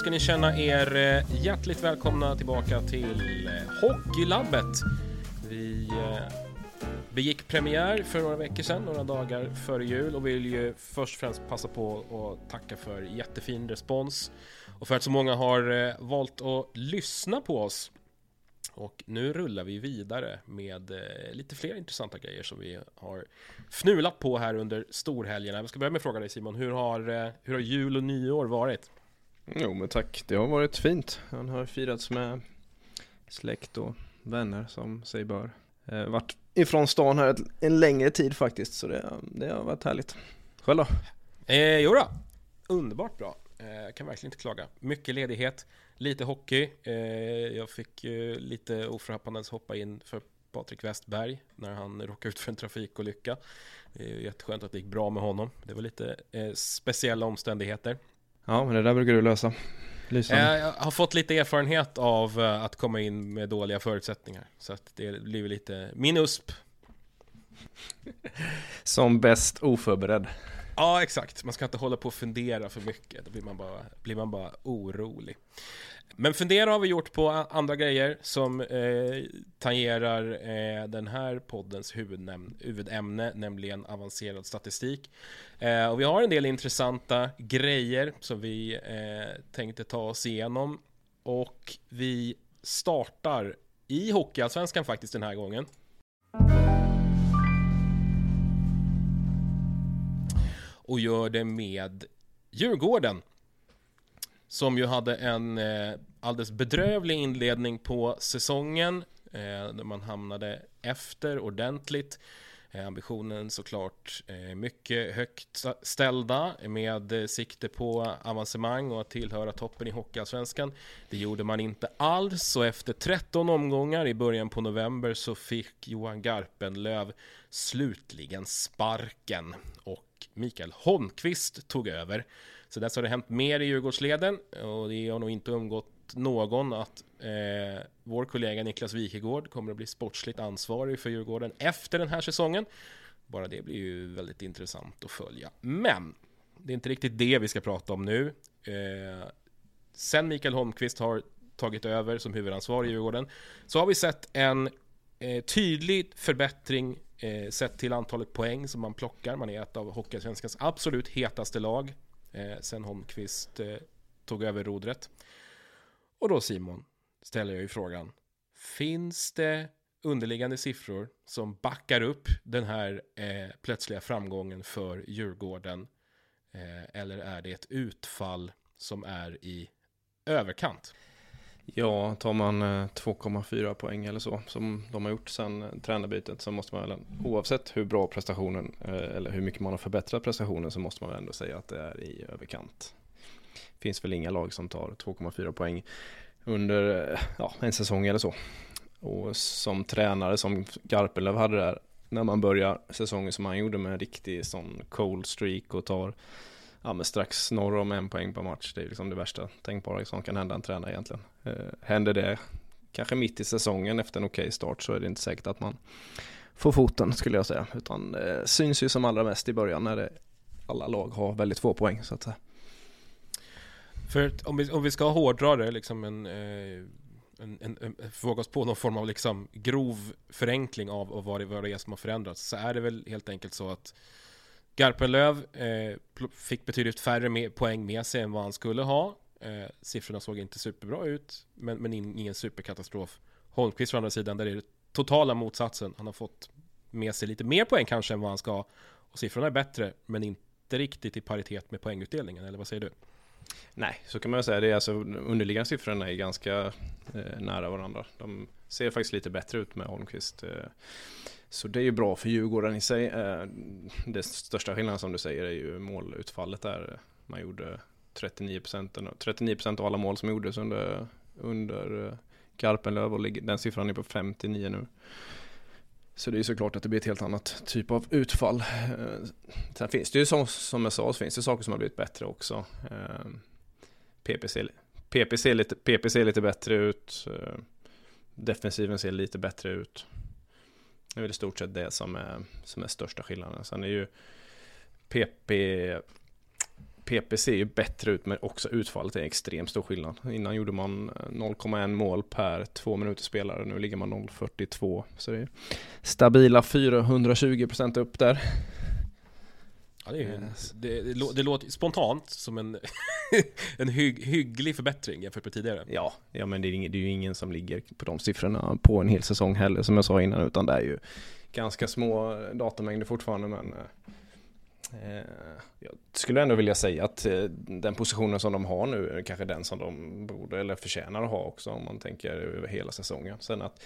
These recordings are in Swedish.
ska ni känna er eh, hjärtligt välkomna tillbaka till eh, Hockeylabbet. Vi eh, begick premiär för några veckor sedan, några dagar före jul och vill ju först och främst passa på att tacka för jättefin respons och för att så många har valt att lyssna på oss. Och nu rullar vi vidare med lite fler intressanta grejer som vi har fnulat på här under storhelgerna. Jag ska börja med att fråga dig Simon, hur har, hur har jul och nyår varit? Jo men tack, det har varit fint. Han har firats med släkt och vänner som sig bör. Eh, varit ifrån stan här ett, en längre tid faktiskt så det, det har varit härligt. Själv då? Eh, jo då. underbart bra. Eh, kan verkligen inte klaga. Mycket ledighet, lite hockey. Eh, jag fick eh, lite oförhappandes hoppa in för Patrik Westberg när han råkade ut för en trafikolycka. Det är jätteskönt att det gick bra med honom. Det var lite eh, speciella omständigheter. Ja, men det där brukar du lösa. Lysande. Jag har fått lite erfarenhet av eh, att komma in med dåliga förutsättningar. Så att det blir lite min USP. Som bäst oförberedd. Ja, exakt. Man ska inte hålla på och fundera för mycket. Då blir man bara, blir man bara orolig. Men fundera har vi gjort på andra grejer som eh, tangerar eh, den här poddens huvudämne, huvudämne, nämligen avancerad statistik. Eh, och vi har en del intressanta grejer som vi eh, tänkte ta oss igenom. Och vi startar i Hockeyallsvenskan faktiskt den här gången. Och gör det med Djurgården. Som ju hade en eh, alldeles bedrövlig inledning på säsongen. Eh, där man hamnade efter ordentligt. Eh, ambitionen såklart eh, mycket högt ställda med eh, sikte på avancemang och att tillhöra toppen i Hockeyallsvenskan. Det gjorde man inte alls och efter 13 omgångar i början på november så fick Johan Garpenlöv slutligen sparken och Mikael Holmqvist tog över. Så dess har det hänt mer i Djurgårdsleden och det har nog inte umgått någon att eh, vår kollega Niklas Wikegård kommer att bli sportsligt ansvarig för Djurgården efter den här säsongen. Bara det blir ju väldigt intressant att följa. Men det är inte riktigt det vi ska prata om nu. Eh, sen Mikael Holmqvist har tagit över som huvudansvarig i Djurgården så har vi sett en eh, tydlig förbättring eh, sett till antalet poäng som man plockar. Man är ett av Hockeysvenskans absolut hetaste lag Eh, sen Holmqvist eh, tog över rodret. Och då Simon, ställer jag ju frågan. Finns det underliggande siffror som backar upp den här eh, plötsliga framgången för Djurgården? Eh, eller är det ett utfall som är i överkant? Ja, tar man eh, 2,4 poäng eller så som de har gjort sedan eh, tränarbytet så måste man väl oavsett hur bra prestationen eh, eller hur mycket man har förbättrat prestationen så måste man väl ändå säga att det är i överkant. Det Finns väl inga lag som tar 2,4 poäng under ja, en säsong eller så. Och som tränare som Garpenlöv hade där när man börjar säsongen som han gjorde med en riktig sån cold streak och tar ja, men strax norr om en poäng per match. Det är liksom det värsta tänkbara som kan hända en tränare egentligen. Eh, händer det kanske mitt i säsongen efter en okej okay start så är det inte säkert att man får foten skulle jag säga. Utan det syns ju som allra mest i början när det, alla lag har väldigt få poäng så att säga. För om vi, om vi ska hårdra det, liksom en, eh, en, en, en, våga oss på någon form av liksom grov förenkling av, av vad, det, vad det är som har förändrats, så är det väl helt enkelt så att Garpenlöv eh, fick betydligt färre med, poäng med sig än vad han skulle ha. Eh, siffrorna såg inte superbra ut, men, men ingen superkatastrof. Holmqvist å andra sidan, där är det totala motsatsen. Han har fått med sig lite mer poäng kanske än vad han ska. Och siffrorna är bättre, men inte riktigt i paritet med poängutdelningen, eller vad säger du? Nej, så kan man säga. Det är alltså, underliggande siffrorna är ganska eh, nära varandra. De ser faktiskt lite bättre ut med Holmqvist. Eh, så det är ju bra för Djurgården i sig. Den det största skillnaden som du säger är ju målutfallet där. Man gjorde 39%, 39% av alla mål som gjordes under, under eh, Garpenlöv och den siffran är på 59 nu. Så det är såklart att det blir ett helt annat typ av utfall. Eh, sen finns det ju som, som jag sa, så finns det saker som har blivit bättre också. PPC, PPC, lite, PP ser lite bättre ut. Defensiven ser lite bättre ut. Det är väl i stort sett det som är, som är största skillnaden. Sen är ju PP PP ser ju bättre ut men också utfallet är extremt stor skillnad. Innan gjorde man 0,1 mål per två minuter spelare. Nu ligger man 0,42. Så det är stabila 420% upp där. Ja, det, är, eh. det, det, det, låter spontant som en, en hygg, hygglig förbättring jämfört med tidigare. Ja, ja men det är, det är ju ingen som ligger på de siffrorna på en hel säsong heller som jag sa innan utan det är ju ganska små datamängder fortfarande men eh, jag skulle ändå vilja säga att eh, den positionen som de har nu är kanske den som de borde eller förtjänar att ha också om man tänker över hela säsongen. Sen att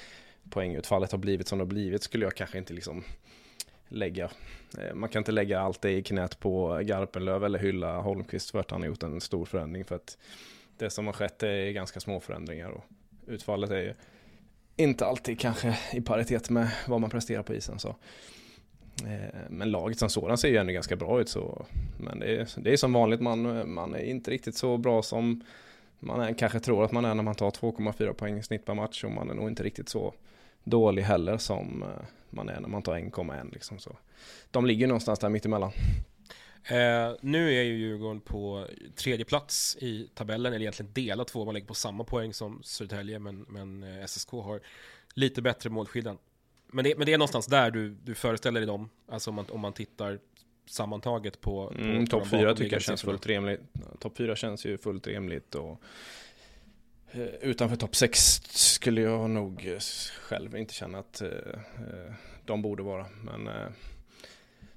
poängutfallet har blivit som det har blivit skulle jag kanske inte liksom lägga. Eh, man kan inte lägga allt det i knät på Garpenlöv eller hylla Holmqvist för att han har gjort en stor förändring. För att det som har skett är ganska små förändringar och utfallet är ju inte alltid kanske i paritet med vad man presterar på isen. Så. Eh, men laget som sådant ser ju ändå ganska bra ut. Så. Men det är, det är som vanligt, man, man är inte riktigt så bra som man är, kanske tror att man är när man tar 2,4 poäng i snitt per match och man är nog inte riktigt så dålig heller som eh, man är när man tar 1,1 liksom så. De ligger någonstans där mittemellan. Eh, nu är ju Djurgården på tredje plats i tabellen, eller egentligen delat två, man ligger på samma poäng som Södertälje, men, men eh, SSK har lite bättre målskillnad. Men det, men det är någonstans där du, du föreställer dig dem, alltså om man, om man tittar sammantaget på... på mm, Topp fyra tycker jag känns fullt rimligt. Topp fyra känns ju fullt rimligt och utanför topp 6 skulle jag nog eh, själv inte känna att eh, de borde vara. Men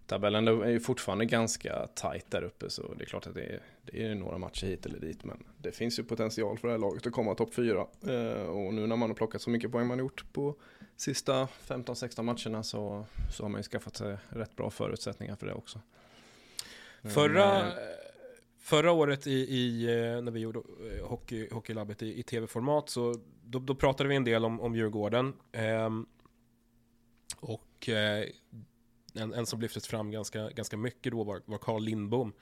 tabellen är ju fortfarande ganska tajt där uppe så det är klart att det är, det är några matcher hit eller dit. Men det finns ju potential för det här laget att komma topp 4. Och nu när man har plockat så mycket poäng man gjort på sista 15-16 matcherna så, så har man ju skaffat sig rätt bra förutsättningar för det också. Förra Förra året i, i, eh, när vi gjorde eh, hockey, hockeylabbet i, i tv-format så då, då, pratade vi en del om, om Djurgården. Eh, och eh, en, en, som lyftes fram ganska, ganska mycket då var, var Carl Lindbom.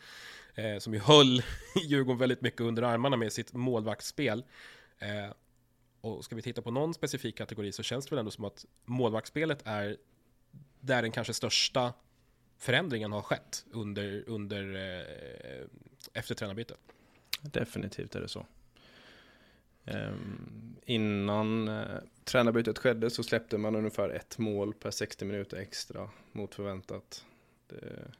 Eh, som ju höll Djurgården väldigt mycket under armarna med sitt målvaktsspel. Eh, och ska vi titta på någon specifik kategori så känns det väl ändå som att målvaktsspelet är där den kanske största förändringen har skett under, under eh, efter tränarbytet. Definitivt är det så. Um, innan eh, tränarbytet skedde så släppte man ungefär ett mål per 60 minuter extra mot förväntat. Det,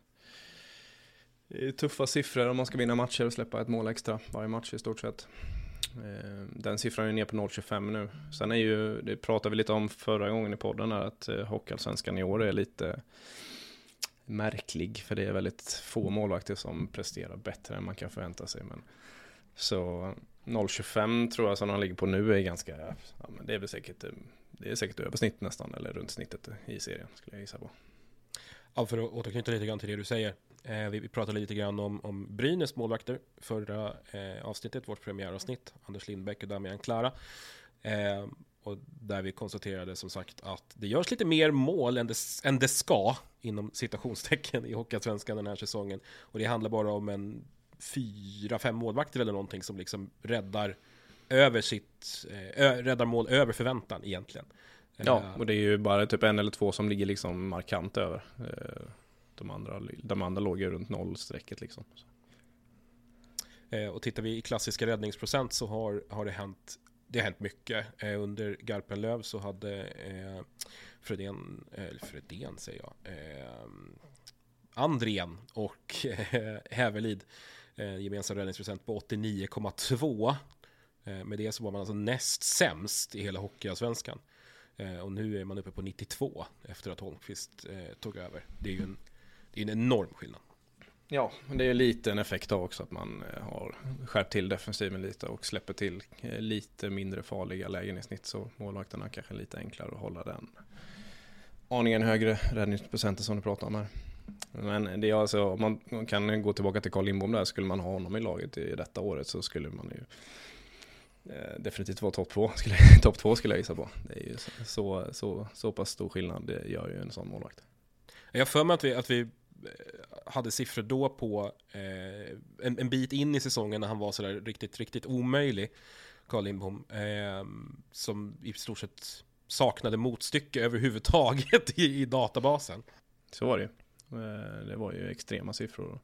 det är tuffa siffror om man ska vinna matcher och släppa ett mål extra varje match i stort sett. Ehm, den siffran är ner på 0,25 nu. Sen är ju, det pratade vi lite om förra gången i podden, här, att eh, Hockeyallsvenskan i år är lite märklig, för det är väldigt få målvakter som presterar bättre än man kan förvänta sig. Men Så 0,25 tror jag som han ligger på nu är ganska, ja, men det är väl säkert, eh, det är säkert över snitt nästan, eller runt snittet i serien skulle jag gissa på. Ja, för att återknyta lite grann till det du säger. Eh, vi, vi pratade lite grann om, om Brynäs målvakter förra eh, avsnittet, vårt premiäravsnitt. Anders Lindbäck och Damian Klara. Eh, och där vi konstaterade som sagt att det görs lite mer mål än det, än det ska inom citationstecken i Hockeyallsvenskan den här säsongen. Och det handlar bara om en fyra, fem målvakter eller någonting som liksom räddar över sitt, eh, räddar mål över förväntan egentligen. Ja, eh, och det är ju bara typ en eller två som ligger liksom markant över. Eh, de andra, de andra låg ju runt nollstrecket liksom. Och tittar vi i klassiska räddningsprocent så har, har det hänt det har hänt mycket. Eh, under Garpenlöv så hade eh, Fredén, eller Fredén säger jag, eh, Andrén och eh, Hävelid eh, gemensam räddningsprocent på 89,2. Eh, med det så var man alltså näst sämst i hela Hockeyallsvenskan. Eh, och nu är man uppe på 92 efter att Holmqvist eh, tog över. Det är ju en, det är en enorm skillnad. Ja, det är lite en effekt av också att man eh, har skärpt till defensiven lite och släpper till eh, lite mindre farliga lägen i snitt så målvakterna kanske är lite enklare att hålla den aningen högre räddningsprocenten som du pratar om här. Men det är alltså, om man kan gå tillbaka till Carl Lindbom där, skulle man ha honom i laget i detta året så skulle man ju eh, definitivt vara topp två, skulle, topp två skulle jag gissa på. Det är ju så, så, så pass stor skillnad, det gör ju en sån målvakt. Jag för mig att vi, att vi hade siffror då på eh, en, en, bit in i säsongen när han var sådär riktigt, riktigt omöjlig, Carl Lindbom, eh, som i stort sett saknade motstycke överhuvudtaget i, i databasen. Så var det eh, Det var ju extrema siffror.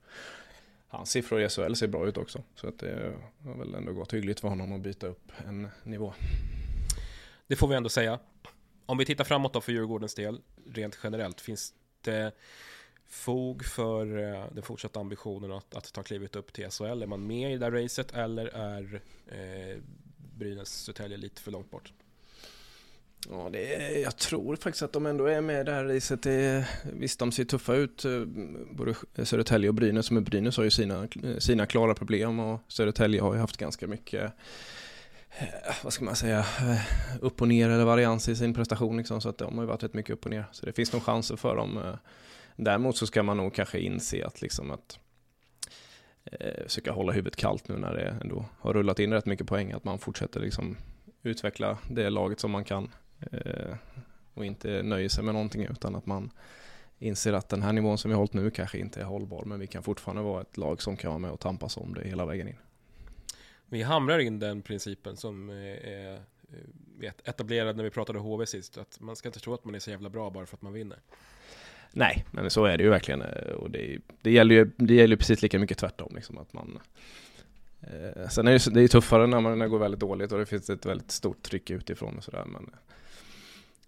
Hans siffror i SHL ser bra ut också, så att det har väl ändå gått hyggligt för honom att byta upp en nivå. Det får vi ändå säga. Om vi tittar framåt då för Djurgårdens del, rent generellt, finns det fog för eh, den fortsatta ambitionen att, att ta klivet upp till SHL? Är man med i det där racet eller är eh, Brynäs Södertälje lite för långt bort? Ja, det är, jag tror faktiskt att de ändå är med i det här racet. Det, visst, de ser tuffa ut, eh, både Södertälje och Brynäs. Men Brynäs har ju sina, sina klara problem och Södertälje har ju haft ganska mycket eh, vad ska man säga, upp och ner eller varians i sin prestation liksom, så att de har ju varit rätt mycket upp och ner. Så det finns nog chanser för dem Däremot så ska man nog kanske inse att liksom att eh, försöka hålla huvudet kallt nu när det ändå har rullat in rätt mycket poäng, att man fortsätter liksom utveckla det laget som man kan eh, och inte nöjer sig med någonting utan att man inser att den här nivån som vi har hållit nu kanske inte är hållbar men vi kan fortfarande vara ett lag som kan vara med och tampas om det hela vägen in. Vi hamrar in den principen som eh, är eh, etablerad när vi pratade HV sist, att man ska inte tro att man är så jävla bra bara för att man vinner. Nej, men så är det ju verkligen. Eh, och det, det gäller ju det gäller precis lika mycket tvärtom. Liksom, att man, eh, sen är det, det är tuffare när, man, när det går väldigt dåligt och det finns ett väldigt stort tryck utifrån och sådär. Men eh,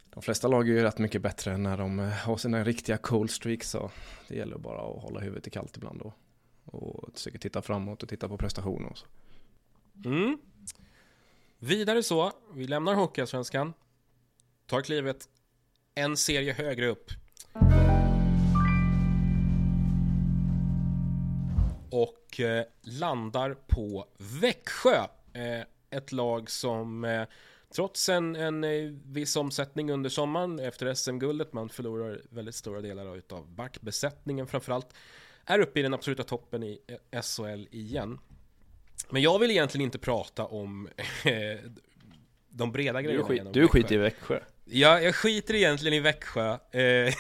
de flesta lag är ju rätt mycket bättre när de eh, har sina riktiga cold streaks. Så det gäller bara att hålla huvudet kallt ibland då. Och försöka titta framåt och titta på prestationer och så. Mm. Vidare så, vi lämnar Hockeyallsvenskan, tar klivet en serie högre upp och eh, landar på Växjö. Eh, ett lag som eh, trots en, en eh, viss omsättning under sommaren efter SM-guldet, man förlorar väldigt stora delar av backbesättningen framförallt, är uppe i den absoluta toppen i eh, SHL igen. Men jag vill egentligen inte prata om eh, de breda grejerna. Du, skit, du skiter i Växjö. Ja, jag skiter egentligen i Växjö. Eh,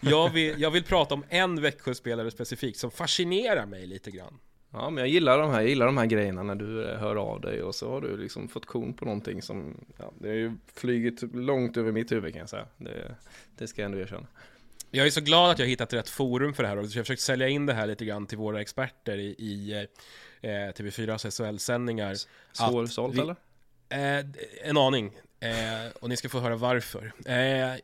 jag, vill, jag vill prata om en Växjö-spelare specifikt som fascinerar mig lite grann. Ja, men jag gillar de här, jag gillar de här grejerna när du eh, hör av dig och så har du liksom fått kon på någonting som, ja, det har ju flugit långt över mitt huvud kan jag säga. Det, det ska jag ändå erkänna. Jag är så glad att jag hittat rätt forum för det här och jag har försökt sälja in det här lite grann till våra experter i, i eh, TV4s SHL-sändningar. Svårsålt eller? Eh, en aning. Eh, och ni ska få höra varför. Eh,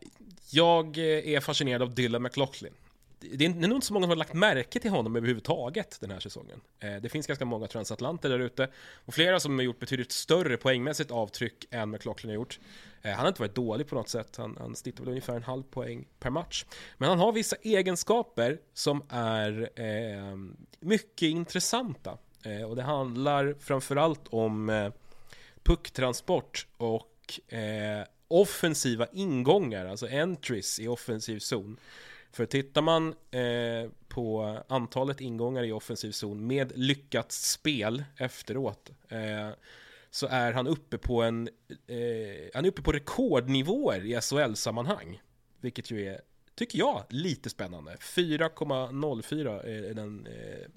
jag är fascinerad av Dylan McLaughlin. Det är nog inte så många som har lagt märke till honom överhuvudtaget den här säsongen. Eh, det finns ganska många transatlanter där ute och flera som har gjort betydligt större poängmässigt avtryck än McLaughlin har gjort. Eh, han har inte varit dålig på något sätt, han, han snittar väl ungefär en halv poäng per match. Men han har vissa egenskaper som är eh, mycket intressanta. Eh, och det handlar framförallt om eh, pucktransport och eh, offensiva ingångar, alltså entries i offensiv zon. För tittar man eh, på antalet ingångar i offensiv zon med lyckat spel efteråt eh, så är han uppe på en eh, han är uppe på rekordnivåer i SHL-sammanhang. Vilket ju är, tycker jag, lite spännande. 4,04 är den eh,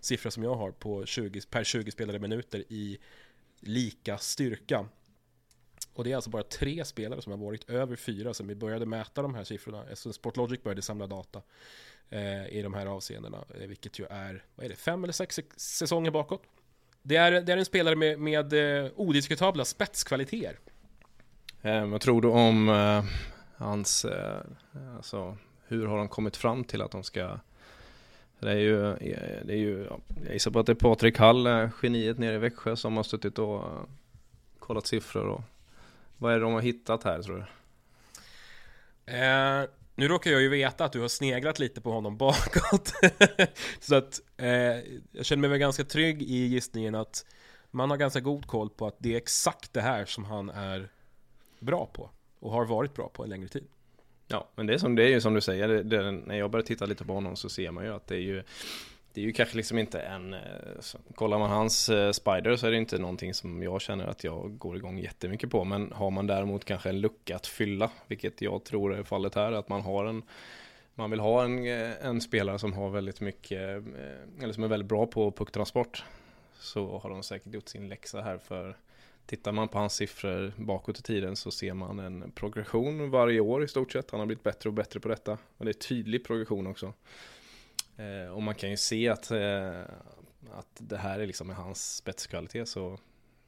siffra som jag har på 20, per 20 spelade minuter i lika styrka. Och det är alltså bara tre spelare som har varit över fyra sen vi började mäta de här siffrorna. Alltså Sportlogic började samla data eh, i de här avseendena, eh, vilket ju är, vad är det, fem eller sex säsonger bakåt. Det är, det är en spelare med, med eh, odiskutabla spetskvaliteter. Eh, vad tror du om eh, hans, eh, alltså hur har de kommit fram till att de ska det är ju, eh, det är ju jag gissar på att det är Patrik Hall, geniet nere i Växjö som har suttit och kollat siffror och vad är det de har hittat här tror du? Eh, nu råkar jag ju veta att du har sneglat lite på honom bakåt. så att eh, jag känner mig väl ganska trygg i gissningen att man har ganska god koll på att det är exakt det här som han är bra på. Och har varit bra på en längre tid. Ja, men det är, som, det är ju som du säger, det, det, när jag börjar titta lite på honom så ser man ju att det är ju det är ju kanske liksom inte en, eh, så, kollar man hans eh, Spider så är det inte någonting som jag känner att jag går igång jättemycket på. Men har man däremot kanske en lucka att fylla, vilket jag tror är fallet här, att man har en man vill ha en, eh, en spelare som har väldigt mycket, eh, eller som är väldigt bra på pucktransport. Så har de säkert gjort sin läxa här för Tittar man på hans siffror bakåt i tiden så ser man en progression varje år i stort sett. Han har blivit bättre och bättre på detta. Och det är tydlig progression också. Eh, och man kan ju se att, eh, att det här är liksom hans spetskvalitet. Så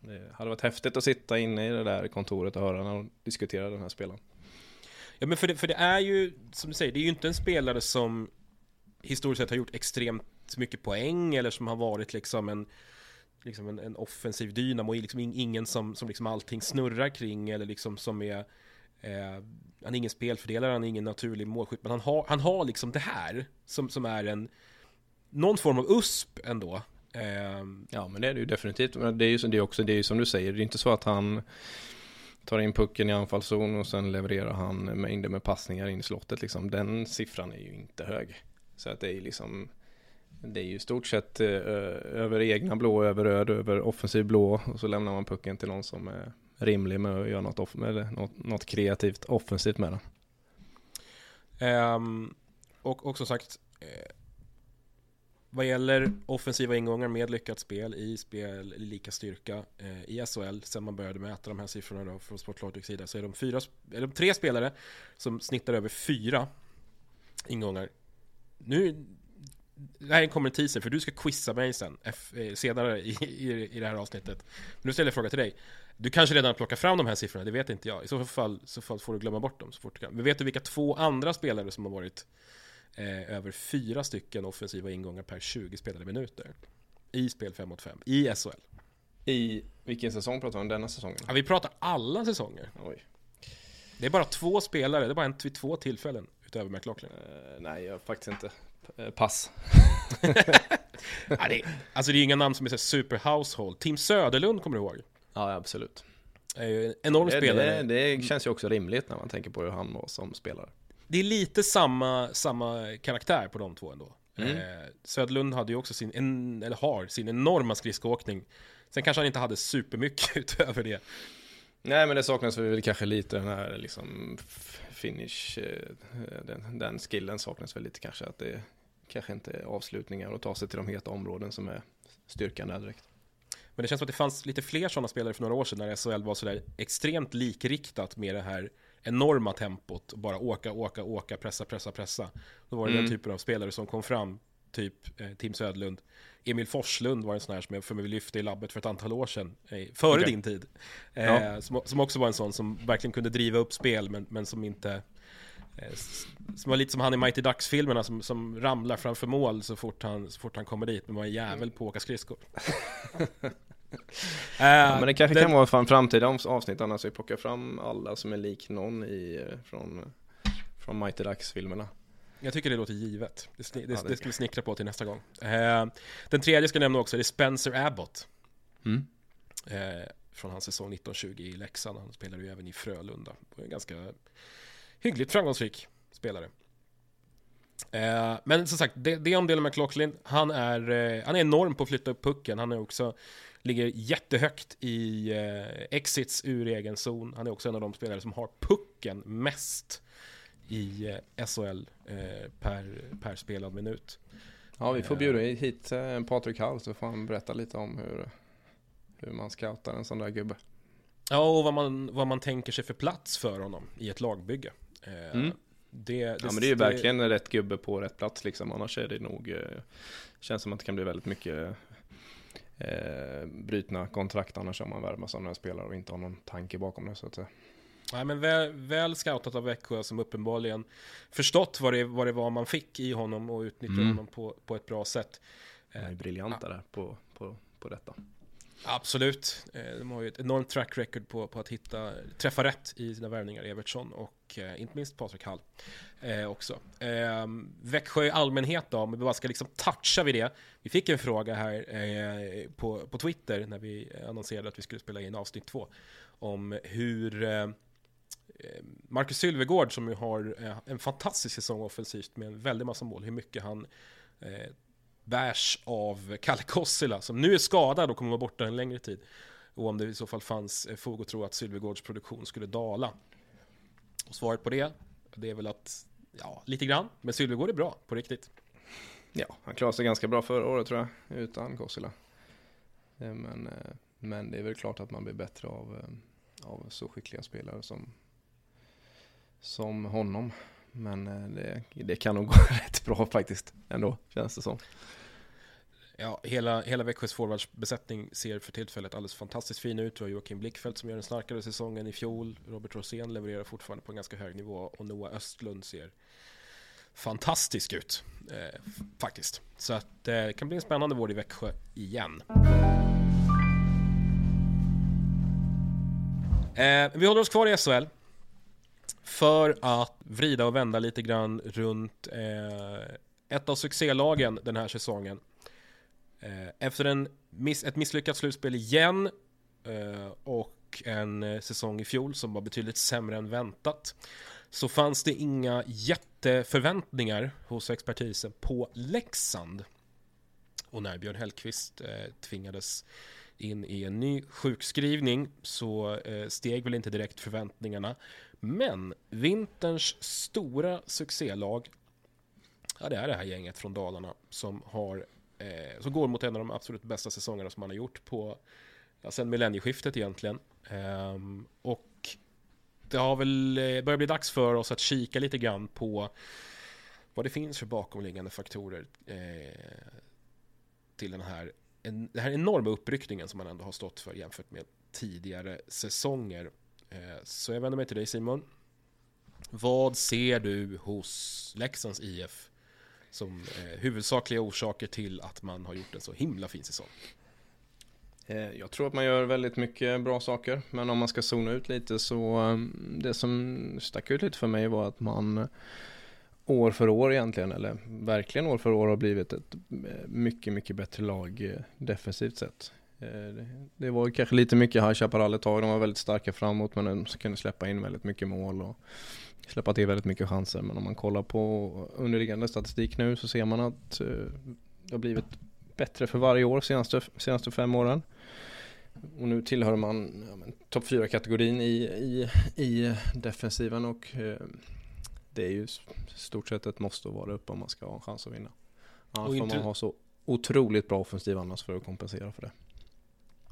det hade varit häftigt att sitta inne i det där kontoret och höra när de diskuterar den här spelaren. Ja men för det, för det är ju, som du säger, det är ju inte en spelare som historiskt sett har gjort extremt mycket poäng eller som har varit liksom en liksom en, en offensiv dynamo, liksom ingen som, som liksom allting snurrar kring eller liksom som är Eh, han är ingen spelfördelare, han är ingen naturlig målskytt, men han har, han har liksom det här som, som är en någon form av USP ändå. Eh, ja, men det är det ju definitivt. Men det är ju det är också, det är ju som du säger, det är inte så att han tar in pucken i anfallszon och sen levererar han mängder med passningar in i slottet liksom. Den siffran är ju inte hög. Så att det är liksom det är ju stort sett eh, över egna blå, över röd, över offensiv blå och så lämnar man pucken till någon som är rimlig med att göra något, off eller något, något kreativt offensivt med den. Um, och också sagt, eh, vad gäller offensiva ingångar med lyckat spel i spel lika styrka eh, i SHL sen man började mäta de här siffrorna då från Sportlogics sida så är de, fyra, är de tre spelare som snittar över fyra ingångar. Nu det här kommer en teaser för du ska quizza mig sen eh, senare i, i, i det här avsnittet. Men nu ställer jag en fråga till dig. Du kanske redan har plockat fram de här siffrorna, det vet inte jag. I så fall, så fall får du glömma bort dem så fort du kan. Men vet du vilka två andra spelare som har varit eh, över fyra stycken offensiva ingångar per 20 spelade minuter? I spel 5 mot 5, i SHL. I vilken säsong pratar vi om? Denna säsongen? Ja, vi pratar alla säsonger. Oj. Det är bara två spelare, det är bara en vid två tillfällen utöver McLaughlin. Uh, nej, jag faktiskt inte. Uh, pass. ja, det är, alltså det är inga namn som är så super household. Tim Söderlund kommer du ihåg? Ja, absolut. Är ju en enorm det, spelare. Det, det, känns ju också rimligt när man tänker på hur han var som spelare. Det är lite samma, samma karaktär på de två ändå. Mm. Eh, Söderlund hade ju också sin, en, eller har sin enorma skridskoåkning. Sen kanske han inte hade supermycket utöver det. Nej, men det saknas väl kanske lite den här liksom finish, eh, den, den skillen saknas väl lite kanske. Att det kanske inte är avslutningar och ta sig till de heta områden som är styrkan där direkt. Men det känns som att det fanns lite fler sådana spelare för några år sedan när SHL var sådär extremt likriktat med det här enorma tempot. Bara åka, åka, åka, pressa, pressa, pressa. Då var det mm. den typen av spelare som kom fram. Typ eh, Tim Södlund. Emil Forslund var en sån här som jag för mig lyfte i labbet för ett antal år sedan. Eh, före okay. din tid. Eh, ja. som, som, också var en sån som verkligen kunde driva upp spel men, men som inte som var lite som han i Mighty Ducks-filmerna som, som ramlar framför mål så fort han, så fort han kommer dit, men var en jävel på att åka skridskor. ja, men det kanske den... kan vara en framtida avsnitt annars vi plockar fram alla som är lik någon i, eh, från, från Mighty Ducks-filmerna. Jag tycker det låter givet. Det, det, Ja, det- det ska vi snickra på till nästa gång. Eh, den tredje ska jag nämna också, det är Spencer Abbott. Mm. Eh, från hans säsong 1920 i Leksand. Han spelade ju även i Frölunda. Och en ganska hyggligt framgångsrik spelare. Eh, men som sagt, det, det om Dylan McLaughlin. Han är, eh, han är enorm på att flytta upp pucken. Han är också, ligger jättehögt i eh, exits ur egen zon. Han är också en av de spelare som har pucken mest i eh, SHL eh, per, per spelad minut. Ja, vi får bjuda hit eh, Patrik Hall så får han berätta lite om hur, hur man scoutar en sån där gubbe. Ja, och vad man, vad man tänker sig för plats för honom i ett lagbygge. Eh, Mm. det, Ja men det är ju verkligen rätt gubbe på rätt plats liksom. Annars är det nog, eh, känns som att det kan bli väldigt mycket eh, brytna kontrakt annars om man värvar sådana spelare och inte har någon tanke bakom det så att säga. Nej, men väl, väl scoutat av Växjö som uppenbarligen förstått vad det, vad det var man fick i honom och utnyttjat Mm. honom på, på ett bra sätt. De är briljanta där på, på, på detta. Absolut. Eh, de har ju ett enormt track record på, på att hitta, träffa rätt i sina värvningar, Evertsson och eh, inte minst Patrik Hall eh, också. Eh, Växjö i allmänhet då, om vi bara ska liksom toucha vid det. Vi fick en fråga här eh, på, på Twitter när vi annonserade att vi skulle spela in avsnitt två om hur eh, eh Marcus Sylvegård som ju har eh, en fantastisk säsong offensivt med en väldig massa mål, hur mycket han eh, bärs av Kalle Kossila som nu är skadad och kommer vara borta en längre tid. Och om det i så fall fanns eh, fog att tro att Sylvegårds produktion skulle dala. Och svaret på det, det är väl att, ja, lite grann. Men Sylvegård är bra, på riktigt. Ja, han klarade sig ganska bra förra året tror jag, utan Kossila. Eh, men, eh, men det är väl klart att man blir bättre av, av så skickliga spelare som, som honom. Men eh, det, det kan nog gå rätt bra faktiskt ändå, känns det som. Ja, hela, hela Växjös forwardsbesättning ser för tillfället alldeles fantastiskt fin ut. Vi har Joakim Blickfeldt som gör en starkare säsong än i fjol. Robert Rosén levererar fortfarande på en ganska hög nivå och Noah Östlund ser fantastisk ut. Eh, faktiskt. Så att eh, det kan bli en spännande vår i Växjö igen. Eh, vi håller oss kvar i SHL. För att vrida och vända lite grann runt eh, ett av succélagen den här säsongen. Eh, efter en miss, ett misslyckat slutspel igen eh, och en eh, säsong i fjol som var betydligt sämre än väntat så fanns det inga jätteförväntningar hos expertisen på Leksand. Och när Björn Hellkvist eh, tvingades in i en ny sjukskrivning så eh, steg väl inte direkt förväntningarna. Men vinterns stora succélag, ja det är det här gänget från Dalarna som har eh, som går mot en av de absolut bästa säsongerna som man har gjort på ja, sen millennieskiftet egentligen. Eh, och det har väl eh, börjat bli dags för oss att kika lite grann på vad det finns för bakomliggande faktorer eh, till den här, en, den här enorma uppryckningen som man ändå har stått för jämfört med tidigare säsonger. Eh, så jag vänder mig till dig Simon. Vad ser du hos Leksands IF som eh, huvudsakliga orsaker till att man har gjort en så himla fin säsong? Eh, jag tror att man gör väldigt mycket bra saker, men om man ska zona ut lite så det som stack ut lite för mig var att man år för år egentligen, eller verkligen år för år har blivit ett mycket, mycket bättre lag defensivt sett. Eh, det- var kanske lite mycket High Chaparral ett tag, de var väldigt starka framåt men de kunde släppa in väldigt mycket mål och släppa till väldigt mycket chanser. Men om man kollar på underliggande statistik nu så ser man att eh, det har blivit bättre för varje år senaste, senaste fem åren. Och nu tillhör man ja, topp 4-kategorin i, i, i defensiven och eh, det är ju stort sett ett måste att vara uppe om man ska ha en chans att vinna. Annars får man ha så otroligt bra offensiv annars för att kompensera för det.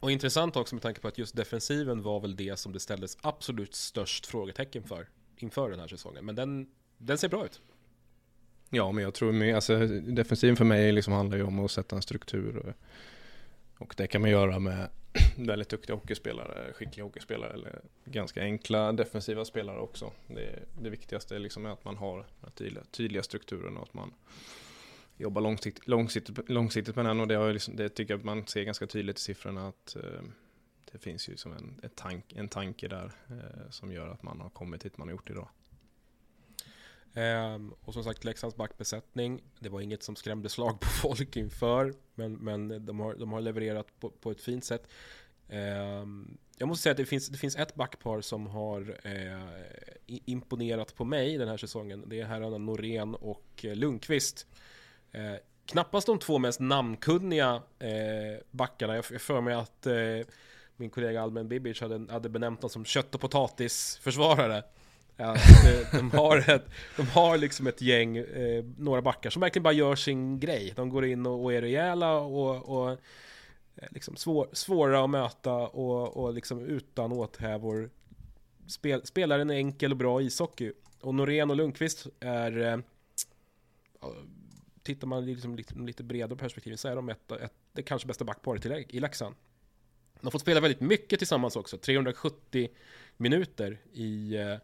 Och intressant också med tanke på att just defensiven var väl det som det ställdes absolut störst frågetecken för inför den här säsongen. Men den, den ser bra ut. Ja, men jag tror med, alltså defensiven för mig liksom handlar ju om att sätta en struktur och, och det kan man göra med väldigt duktiga hockeyspelare, skickliga hockeyspelare eller ganska enkla defensiva spelare också. Det, det viktigaste är liksom att man har den tydliga, tydliga strukturen och att man jobba långsiktigt, långsiktigt, långsiktigt med den och det, har liksom, det tycker jag att man ser ganska tydligt i siffrorna att eh, det finns ju som en, en, tank, en tanke där eh, som gör att man har kommit hit man har gjort idag. Ehm, och som sagt Leksands backbesättning, det var inget som skrämde slag på folk inför, men, men de, har, de har levererat på, på ett fint sätt. Ehm, jag måste säga att det finns, det finns ett backpar som har eh, imponerat på mig den här säsongen. Det är herrarna Norén och eh, Lundqvist. Eh, knappast de två mest namnkunniga eh, backarna. Jag för mig att eh, min kollega Almen Bibic hade, hade benämnt dem som kött och potatisförsvarare. Ja, de, har ett, de har liksom ett gäng, eh, några backar som verkligen bara gör sin grej. De går in och, och är rejäla och, och eh, liksom svår, svåra att möta och, och liksom utan åthävor spel, spelar en enkel och bra ishockey. Och Norén och Lundqvist är eh, Tittar man liksom lite, lite bredare perspektiv så är de ett, ett, det kanske bästa backparet i, i Leksand. De har fått spela väldigt mycket tillsammans också, 370 minuter i eh,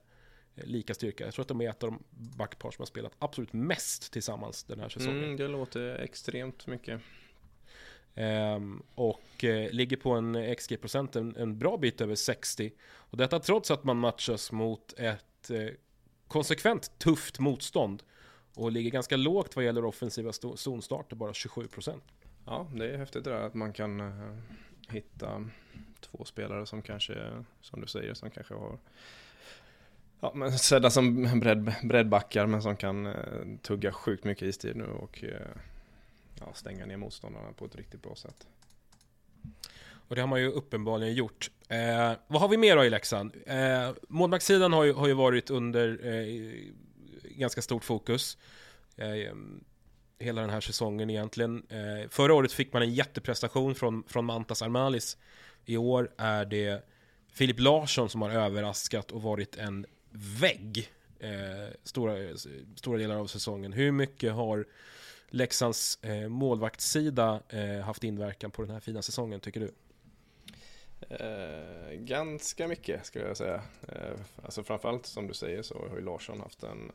lika styrka. Jag tror att de är ett av de backpar som har spelat absolut mest tillsammans den här säsongen. Mm, det låter extremt mycket. Um, och uh, ligger på en XG-procent en, en, bra bit över 60. Och detta trots att man matchas mot ett uh, konsekvent tufft motstånd. Och ligger ganska lågt vad gäller offensiva zonstarter, bara 27%. Ja, det är häftigt det där att man kan uh, hitta två spelare som kanske, som du säger, som kanske har Ja, men sedda som bredd, breddbackar men som kan eh, tugga sjukt mycket istid nu och eh, ja, stänga ner motståndarna på ett riktigt bra sätt. Och det har man ju uppenbarligen gjort. Eh, vad har vi mer då i Leksand? Eh, Målvaktssidan har ju, har ju varit under eh, ganska stort fokus. Eh, ehm, hela den här säsongen egentligen. Eh, förra året fick man en jätteprestation från, från Mantas Armalis. I år är det Filip Larsson som har överraskat och varit en vägg eh, stora, stora delar av säsongen. Hur mycket har Leksands eh, målvaktssida eh, haft inverkan på den här fina säsongen tycker du? Eh, ganska mycket skulle jag säga. Eh, alltså framförallt som du säger så har ju Larsson haft en eh,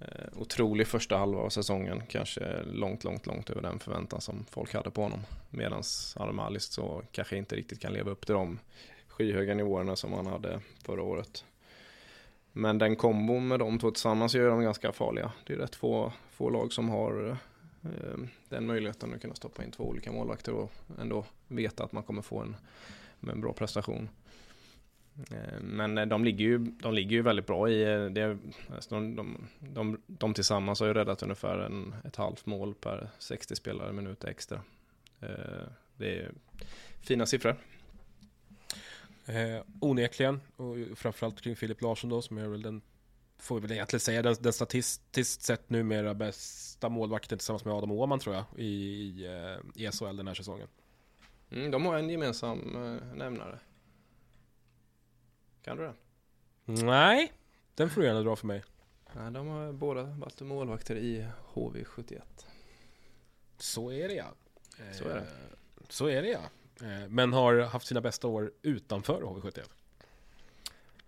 Eh, otrolig första halva av säsongen. Kanske långt, långt, långt över den förväntan som folk hade på honom. Medan Armalis så kanske inte riktigt kan leva upp till de skyhöga nivåerna som han hade förra året. Men den kombon med de två tillsammans gör dem ganska farliga. Det är rätt få, få lag som har eh, den möjligheten att kunna stoppa in två olika målvakter och ändå veta att man kommer få en, en bra prestation. Eh, men de ligger, ju, de ligger ju väldigt bra i eh, det. Alltså de, de, de, de tillsammans har ju räddat ungefär en, ett halvt mål per 60 spelare minut extra. Eh, det är fina siffror. Eh, onekligen, och framförallt kring Filip Larsson då, som är väl den, får vi väl egentligen säga, den, den statistiskt sett numera bästa målvakten tillsammans med Adam Åhman tror jag, i, i, eh, i SHL den här säsongen. Mm, de har en gemensam eh, nämnare. Kan du det? Nej, den får du gärna dra för mig. Nej, de har båda varit målvakter i HV71. Så är det ja. Så är det. Eh, så är det ja. Eh, men har haft sina bästa år utanför HV71.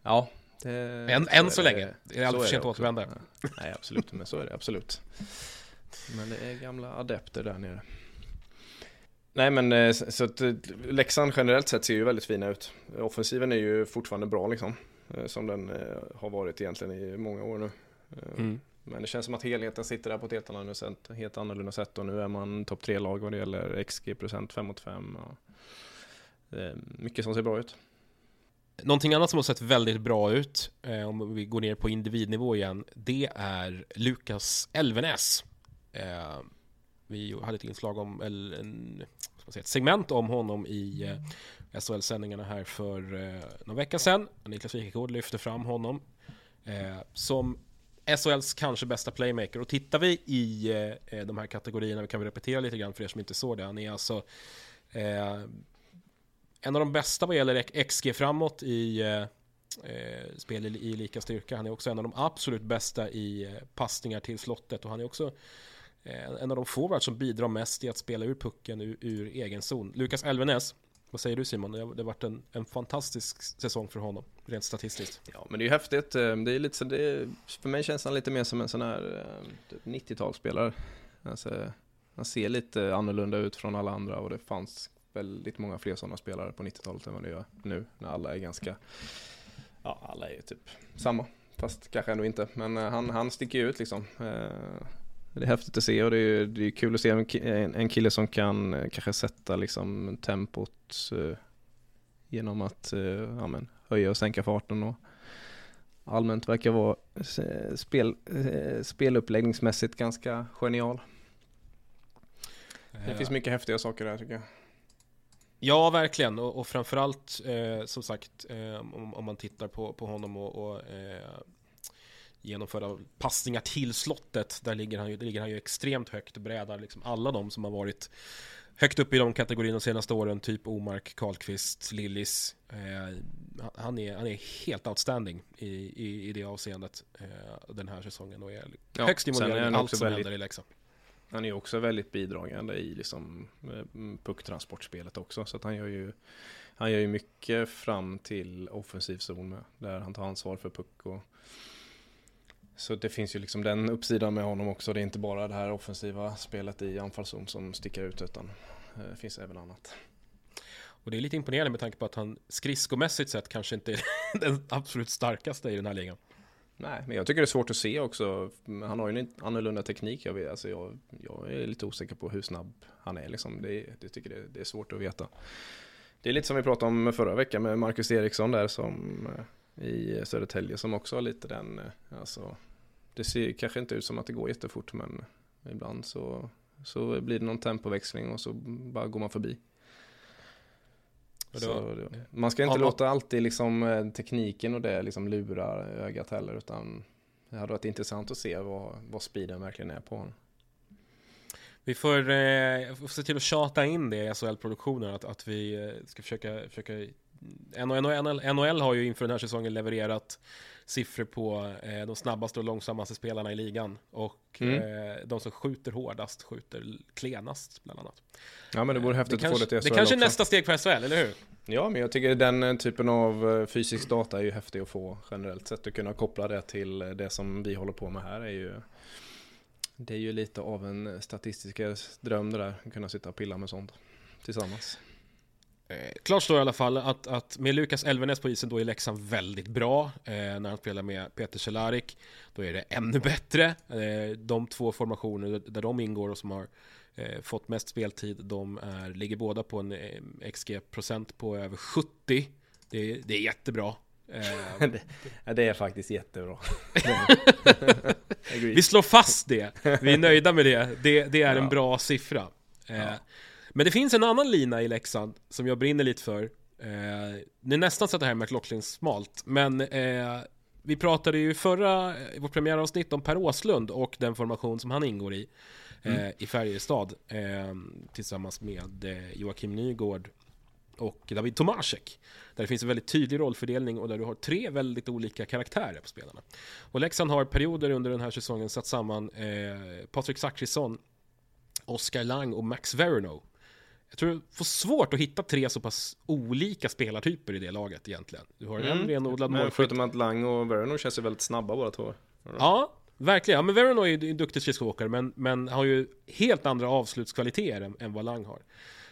Ja, det, än, så, än så, länge. Det är aldrig för sent att återvända. Nej, absolut, men så är det absolut. Men det är gamla adepter där nere. Nej men eh, så att eh, Leksand generellt sett ser ju väldigt fina ut. Offensiven är ju fortfarande bra liksom. Som den har varit egentligen i många år nu. Mm. Men det känns som att helheten sitter där på ett helt annorlunda sätt, helt annorlunda sätt och nu är man topp tre lag vad det gäller XG procent 5 mot 5. Och mycket som ser bra ut. Någonting annat som har sett väldigt bra ut, eh, om vi går ner på individnivå igen, det är Lukas Elvenäs. Vi hade ett inslag om, eller en, säga, ett segment om honom i eh, SHL-sändningarna här för eh, någon vecka sedan. Niklas Wikegård lyfte fram honom eh, som SHLs kanske bästa playmaker. Och tittar vi i eh, eh, de här kategorierna, vi kan väl repetera lite grann för er som inte såg det. Han är alltså eh, en av de bästa vad gäller XG framåt i eh, eh spel i, lika styrka. Han är också en av de absolut bästa i eh, passningar till slottet och han är också Eh, en av de forwards som bidrar mest i att spela ur pucken ur, ur egen zon. Lukas Elvenäs, vad säger du Simon? Det har, varit en, en fantastisk säsong för honom, rent statistiskt. Ja, men det är ju häftigt. Eh, det är lite så, det är, för mig känns han lite mer som en sån här eh, typ 90-talsspelare. Alltså, han ser lite annorlunda ut från alla andra och det fanns väldigt många fler sådana spelare på 90-talet än vad det gör nu när alla är ganska, ja alla är ju typ samma fast kanske ändå inte. Men han, han sticker ut liksom. Eh, det är häftigt att se och det är, det är kul att se en, en kille som kan eh, kanske sätta liksom tempot eh, genom att eh, ja, men, höja och sänka farten och allmänt verkar vara eh, spel, eh, speluppläggningsmässigt ganska genial. Det finns mycket häftiga saker där tycker jag. Ja, verkligen. Och, och framförallt, eh, som sagt, eh, om, om, man tittar på, på honom och, och eh, genomföra passningar till slottet, där ligger han ju, ligger han ju extremt högt och brädar liksom alla de som har varit högt upp i de kategorierna de senaste åren, typ Omark, Karlqvist, Lillis. Eh, han, är, han är helt outstanding i, i, i det avseendet eh, den här säsongen och är ja, högst involverad i allt som väldigt, händer i Leksand. Han är också väldigt bidragande i liksom eh, pucktransportspelet också, så han gör ju han gör ju mycket fram till offensiv zon med, där han tar ansvar för puck och så det finns ju liksom den uppsidan med honom också. Det är inte bara det här offensiva spelet i anfallszon som sticker ut utan eh, det finns även annat. Och det är lite imponerande med tanke på att han skridskomässigt sett kanske inte är den absolut starkaste i den här ligan. Nej, men jag tycker det är svårt att se också. Han har ju en annorlunda teknik. Jag, vet, alltså jag, jag är lite osäker på hur snabb han är. Liksom. Det, det tycker det, det är svårt att veta. Det är lite som vi pratade om förra veckan med Marcus Eriksson där som eh, i Södertälje som också har lite den, eh, alltså det ser kanske inte ut som att det går jättefort men ibland så, så blir det någon tempoväxling och så bara går man förbi. Så, man ska inte ja, låta alltid liksom eh, tekniken och det liksom lura ögat heller utan det hade varit intressant att se vad, vad speeden verkligen är på honom. Vi får, eh, får se till att tjata in det i SHL-produktionen att, att vi eh, ska försöka, försöka NHL, NHL har ju inför den här säsongen levererat siffror på eh, de snabbaste och långsammaste spelarna i ligan. Och mm. eh, de som skjuter hårdast skjuter klenast bland annat. Ja men det vore häftigt det att kanske, få det till SHL Det kanske är nästa steg för SHL, eller hur? Ja men jag tycker den eh, typen av eh, fysisk data är ju häftig att få generellt sett. Att kunna koppla det till eh, det som vi håller på med här är ju Det är ju lite av en statistisk dröm det där, att kunna sitta och pilla med sånt tillsammans. Eh, klart står i alla fall att, att med Lukas Elvenes på isen då är Leksand väldigt bra. Eh, när han spelar med Peter Cehlárik då är det ännu bättre. Eh, de två formationer där de ingår och som har eh, fått mest speltid, de är, ligger båda på en eh, XG-procent på över 70. Det, det är jättebra. Eh, det, det, är faktiskt jättebra. Vi slår fast det. Vi är nöjda med det. Det, det är en bra siffra. Ja. Men det finns en annan lina i Leksand som jag brinner lite för. Eh, det är nästan så att det här är McLaughlin smalt, men eh, vi pratade ju förra, i vårt premiäravsnitt om Per Åslund och den formation som han ingår i, eh, mm. i Färjestad, eh, tillsammans med eh, Joakim Nygård och David Tomasek. Där det finns en väldigt tydlig rollfördelning och där du har tre väldigt olika karaktärer på spelarna. Och Leksand har perioder under den här säsongen satt samman eh, Patrik Zackrisson, Oskar Lang och Max Verno jag tror du får svårt att hitta tre så pass olika spelartyper i det laget egentligen. Du har mm. en renodlad målskytt. Förutom att Lang och Verno känns ju väldigt snabba båda två. Ja, verkligen. Ja, men Verno är ju en duktig skridskoåkare, men, men har ju helt andra avslutskvaliteter än, än vad Lang har.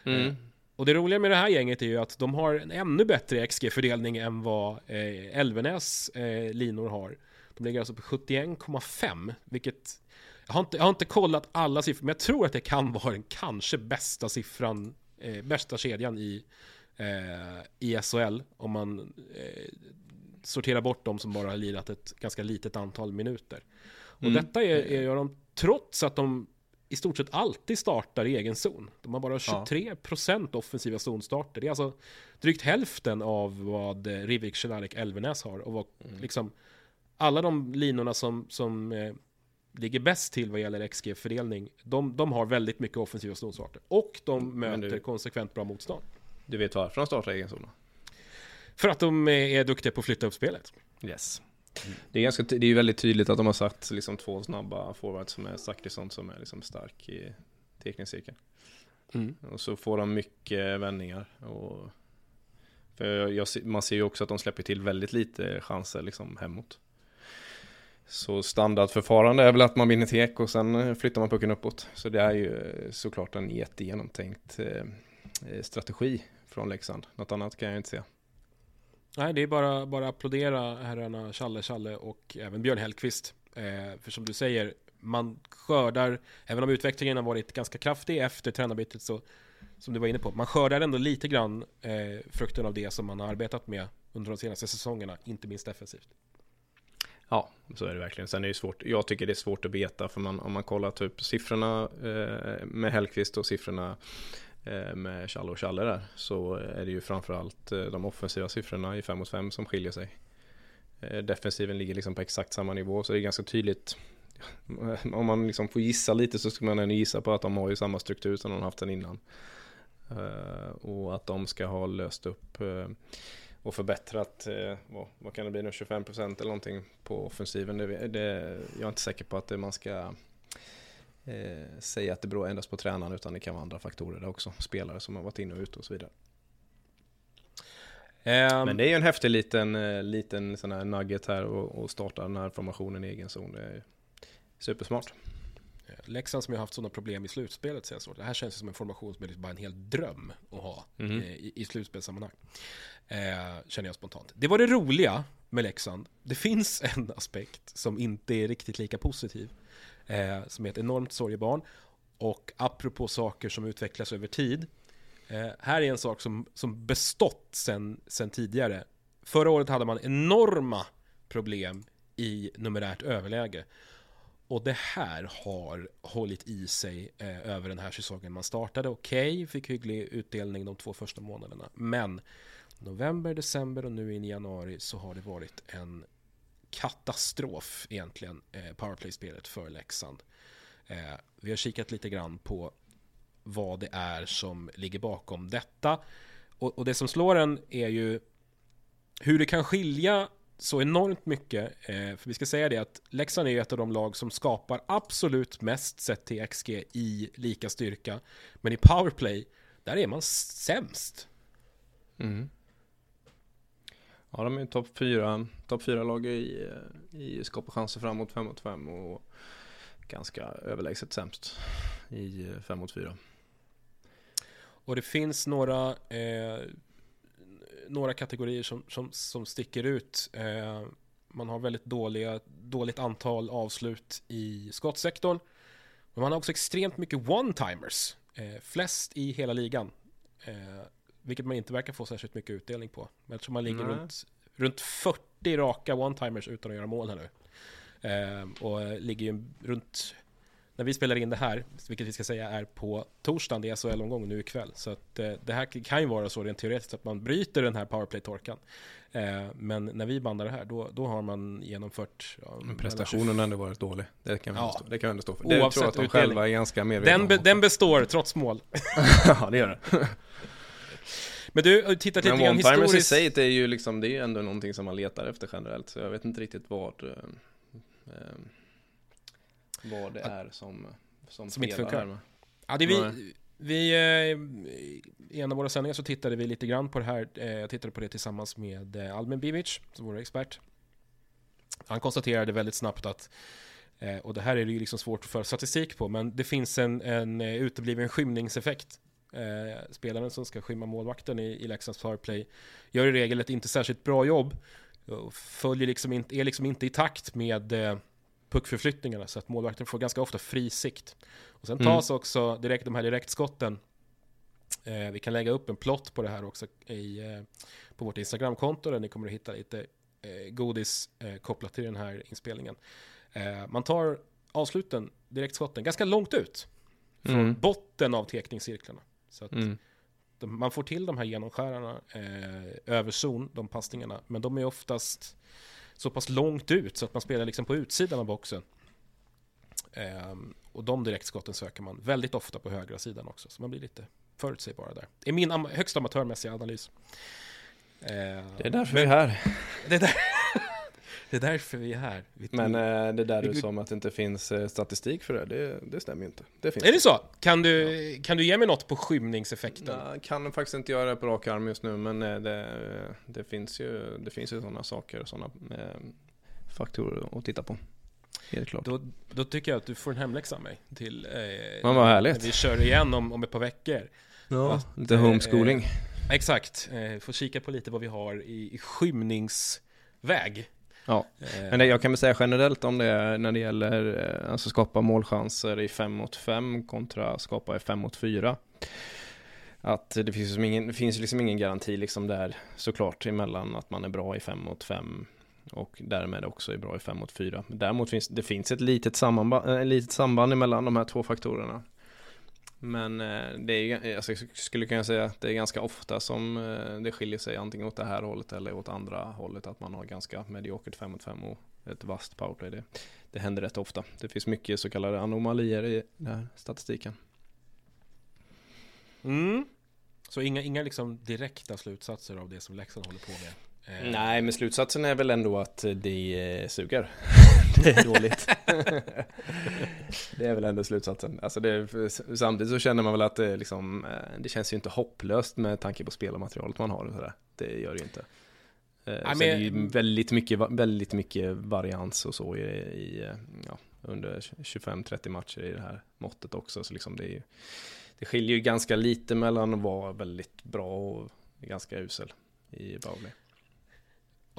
Mm. Eh, och det roliga med det här gänget är ju att de har en ännu bättre XG-fördelning än vad eh, Elvenäs eh, linor har. De ligger alltså på 71,5, vilket jag har, inte, jag har inte kollat alla siffror, men jag tror att det kan vara den kanske bästa siffran, eh, bästa kedjan i, eh, i SHL. Om man eh, sorterar bort de som bara har lirat ett ganska litet antal minuter. Och mm. detta är, är, de trots att de i stort sett alltid startar i egen zon. De har bara 23% ja. offensiva zonstarter. Det är alltså drygt hälften av vad Rivik, Cehlarik, Elvenäs har. Och vad, mm. liksom, alla de linorna som, som eh, ligger bäst till vad gäller XG-fördelning, de, de har väldigt mycket offensiva zonstarter. Och de möter du, konsekvent bra motstånd. Du vet varför de startar egen zon? För att de är duktiga på att flytta upp spelet. Yes. Det är, ganska, det är väldigt tydligt att de har satt liksom två snabba forwards som är Zachrisson som är liksom stark i teckningscirkeln. Mm. Och så får de mycket vändningar. Och för jag, man ser ju också att de släpper till väldigt lite chanser liksom hemåt. Så standardförfarande är väl att man vinner tek och sen eh, flyttar man pucken uppåt. Så det är ju eh, såklart en jättegenomtänkt eh, strategi från Leksand. Något annat kan jag inte säga. Nej, det är bara, bara applådera herrarna Challe, Challe och även Björn Hellkvist. Eh, för som du säger, man skördar, även om utvecklingen har varit ganska kraftig efter tränarbytet så, som du var inne på, man skördar ändå lite grann eh, frukten av det som man har arbetat med under de senaste säsongerna, inte minst defensivt. Ja, så är det verkligen. Sen är det svårt. Jag tycker det är svårt att veta för man, om man kollar typ siffrorna eh, med Hellqvist och siffrorna eh, med Challe och Challe där så är det ju framförallt eh, de offensiva siffrorna i 5 mot 5 som skiljer sig. Eh, defensiven ligger liksom på exakt samma nivå så det är ganska tydligt. Om man liksom får gissa lite så ska man ändå gissa på att de har ju samma struktur som de haft sen innan. Eh, och att de ska ha löst upp eh, och förbättrat, eh, vad, vad, kan det bli nu, 25% eller någonting på offensiven. Det, det, jag är inte säker på att man ska eh, säga att det beror endast på tränaren utan det kan vara andra faktorer där också. Spelare som har varit inne och ute och så vidare. Um, Men det är ju en häftig liten, eh, liten sån här nugget här och, och starta den här formationen i egen zon. Det är supersmart. Leksand som har haft sådana problem i slutspelet senast år. Det här känns som en formation som är liksom bara en hel dröm att ha mm. i, i slutspelssammanhang. Eh, känner jag spontant. Det var det roliga med Leksand. Det finns en aspekt som inte är riktigt lika positiv. Eh, som är ett enormt sorgebarn. Och apropå saker som utvecklas över tid. Eh, här är en sak som, som bestått sen, sen tidigare. Förra året hade man enorma problem i numerärt överläge. Och det här har hållit i sig eh, över den här säsongen. Man startade okej, okay, fick hygglig utdelning de två första månaderna. Men november, december och nu in i januari så har det varit en katastrof egentligen, eh, powerplay-spelet för Leksand. Eh, vi har kikat lite grann på vad det är som ligger bakom detta. Och, och det som slår en är ju hur det kan skilja så enormt mycket. Eh, för vi ska säga det att Leksand är ett av de lag som skapar absolut mest sett till XG i lika styrka. Men i powerplay, där är man sämst. Mm. Ja, de är topp fyra, top fyra lag i, i skapa chanser fram mot 5 mot 5 och ganska överlägset sämst i 5 mot 4. Och det finns några eh, några kategorier som, som, som sticker ut. Eh, man har väldigt dåliga, dåligt antal avslut i skottsektorn. Men man har också extremt mycket one-timers. Eh, flest i hela ligan. Eh, vilket man inte verkar få särskilt mycket utdelning på. Jag tror man ligger runt, runt 40 raka one-timers utan att göra mål här nu. Eh, och ligger ju runt när vi spelar in det här, vilket vi ska säga är på torsdagen, det är SHL-omgång nu ikväll. Så att eh, det här kan ju vara så rent teoretiskt att man bryter den här powerplay-torkan. Eh, men när vi bandar det här, då, då har man genomfört... Ja, prestationen har ändå varit dålig. Det kan vi ja. det kan vi ändå stå för. Det Oavsett tror jag att de utdelning. själva är ganska medvetna den, be, den består, trots mål. ja, det gör det. Men du, har tittat lite grann historiskt. Men i sig, är ju liksom, det är ju ändå någonting som man letar efter generellt. Så jag vet inte riktigt vad... Eh, eh, vad det är som, som, som inte funkar. Ja, det vi, vi, eh, I en av våra sändningar så tittade vi lite grann på det här. Eh, jag tittade på det tillsammans med eh, Almen Bivic, som vår expert. Han konstaterade väldigt snabbt att och det här är ju liksom svårt att föra statistik på, men det finns en, en utebliven skymningseffekt. Eh, spelaren som ska skymma målvakten i, i Leksands powerplay gör i regel ett inte särskilt bra jobb. Följer liksom inte, är liksom inte i takt med eh, puckförflyttningarna så att målvakten får ganska ofta fri sikt. Och sen tas mm. också direkt de här direktskotten. Eh, vi kan lägga upp en plott på det här också i, eh, på vårt Instagramkonto där ni kommer att hitta lite eh, godis eh, kopplat till den här inspelningen. Eh, man tar avsluten, direktskotten, ganska långt ut. Från mm. botten av tekningscirklarna. Så att mm. de, man får till de här genomskärarna eh, över zon, de passningarna. Men de är oftast så pass långt ut så att man spelar liksom på utsidan av boxen. Um, och de direktskotten söker man väldigt ofta på högra sidan också, så man blir lite förutsägbara där. Det är min am högst amatörmässiga analys. Uh, det är därför vi är här. Det är, där det är därför vi är här. Vi Men uh, det där du sa om att det inte finns uh, statistik för det, det, det stämmer ju inte. Det finns är det så? Kan du, ja. kan du ge mig något på skymningseffekten? Jag kan faktiskt inte göra det på rak arm just nu, men det, det, finns ju, det finns ju sådana saker, sådana faktorer att titta på. Helt klart. Då, då tycker jag att du får en hemläxa av mig till... Eh, Men vad härligt. Vi kör igen om, om ett par veckor. Ja, att, lite homeschooling. Eh, Exakt, eh, får kika på lite vad vi har i, i skymningsväg. Ja, Eh, men det, jag kan väl säga generellt om det när det gäller eh, alltså skapa målchanser i 5 mot 5 kontra skapa i 5 mot 4. Att det finns, liksom ingen, finns liksom ingen garanti liksom där såklart emellan att man är bra i 5 mot 5 och därmed också är bra i 5 mot 4. Däremot finns det finns ett litet samband, äh, litet samband emellan de här två faktorerna. Men eh, det är, alltså, jag skulle kunna säga att det är ganska ofta som eh, det skiljer sig antingen åt det här hållet eller åt andra hållet. Att man har ganska mediokert 5 mot 5 och ett vasst powerplay. Det, det händer rätt ofta. Det finns mycket så kallade anomalier i den här statistiken. Mm. Så inga, inga liksom direkta slutsatser av det som Leksand håller på med? Eh, Nej, men slutsatsen är väl ändå att det suger. Det är dåligt. det är väl ändå slutsatsen. Alltså det, samtidigt så känner man väl att det, liksom, eh, det känns ju inte hopplöst med tanke på spelarmaterialet man har. Och sådär. Det gör det ju inte. Eh, Sen är det ju väldigt mycket, väldigt mycket varians och så i, i eh, ja, under 25-30 matcher i det här måttet också. Så liksom det, är ju, det skiljer ju ganska lite mellan att vara väldigt bra och ganska usel i Bowley.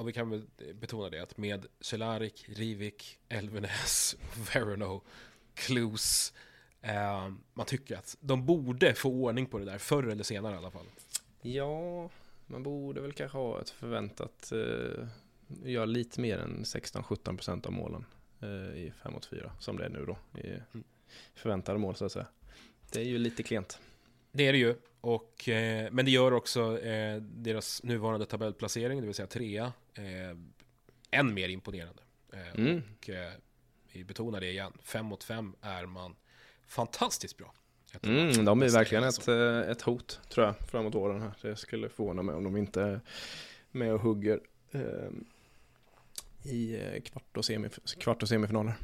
Och vi kan väl betona det att med Cehlárik, Rivik, Elvenäs, Verano, Klus eh, Man tycker att de borde få ordning på det där förr eller senare i alla fall. Ja, man borde väl kanske ha ett förväntat, eh, göra lite mer än 16-17% av målen eh, i 5 mot 4 som det är nu då. I förväntade mål så att säga. Det är ju lite klent. Det är det ju. Och, eh, men det gör också eh, deras nuvarande tabellplacering, det vill säga trea, eh, än mer imponerande. Eh, Mm. Och eh, vi betonar det igen, fem mot fem är man fantastiskt bra. Mm, de är verkligen ett, eh, ett hot tror jag framåt åren här. Det skulle förvåna mig om de inte är med och hugger eh, i eh, kvart och, semif- kvart och semifinaler.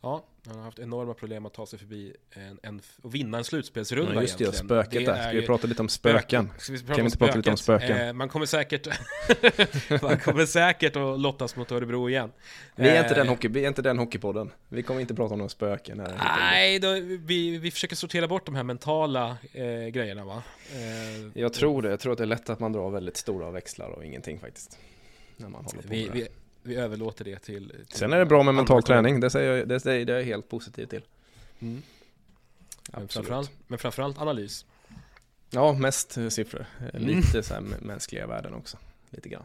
Ja, han har haft enorma problem att ta sig förbi en, en, och vinna en slutspelsrunda Ja, just det, egentligen. spöket Det där. Ska vi ju- prata lite om spöken? Ska vi Kan prata vi om inte prata lite om spöken? Eh, man kommer säkert Man kommer säkert att lottas mot Örebro igen. Vi är, inte Eh, den hockey, vi är inte den hockeypodden. Vi kommer inte prata om några spöken här. Nej, då, vi, vi försöker sortera bort de här mentala eh, grejerna va? Eh, Jag tror det. Jag tror att det är lätt att man drar väldigt stora växlar och ingenting faktiskt. När man håller på vi, med det. vi, vi överlåter det till, till Sen är det bra med mental träning. Det säger jag, det säger det är jag helt positiv till. Mm. Men, framförallt, men framförallt analys. Ja, mest siffror. Mm. Lite så här mä- mänskliga värden också. Lite grann.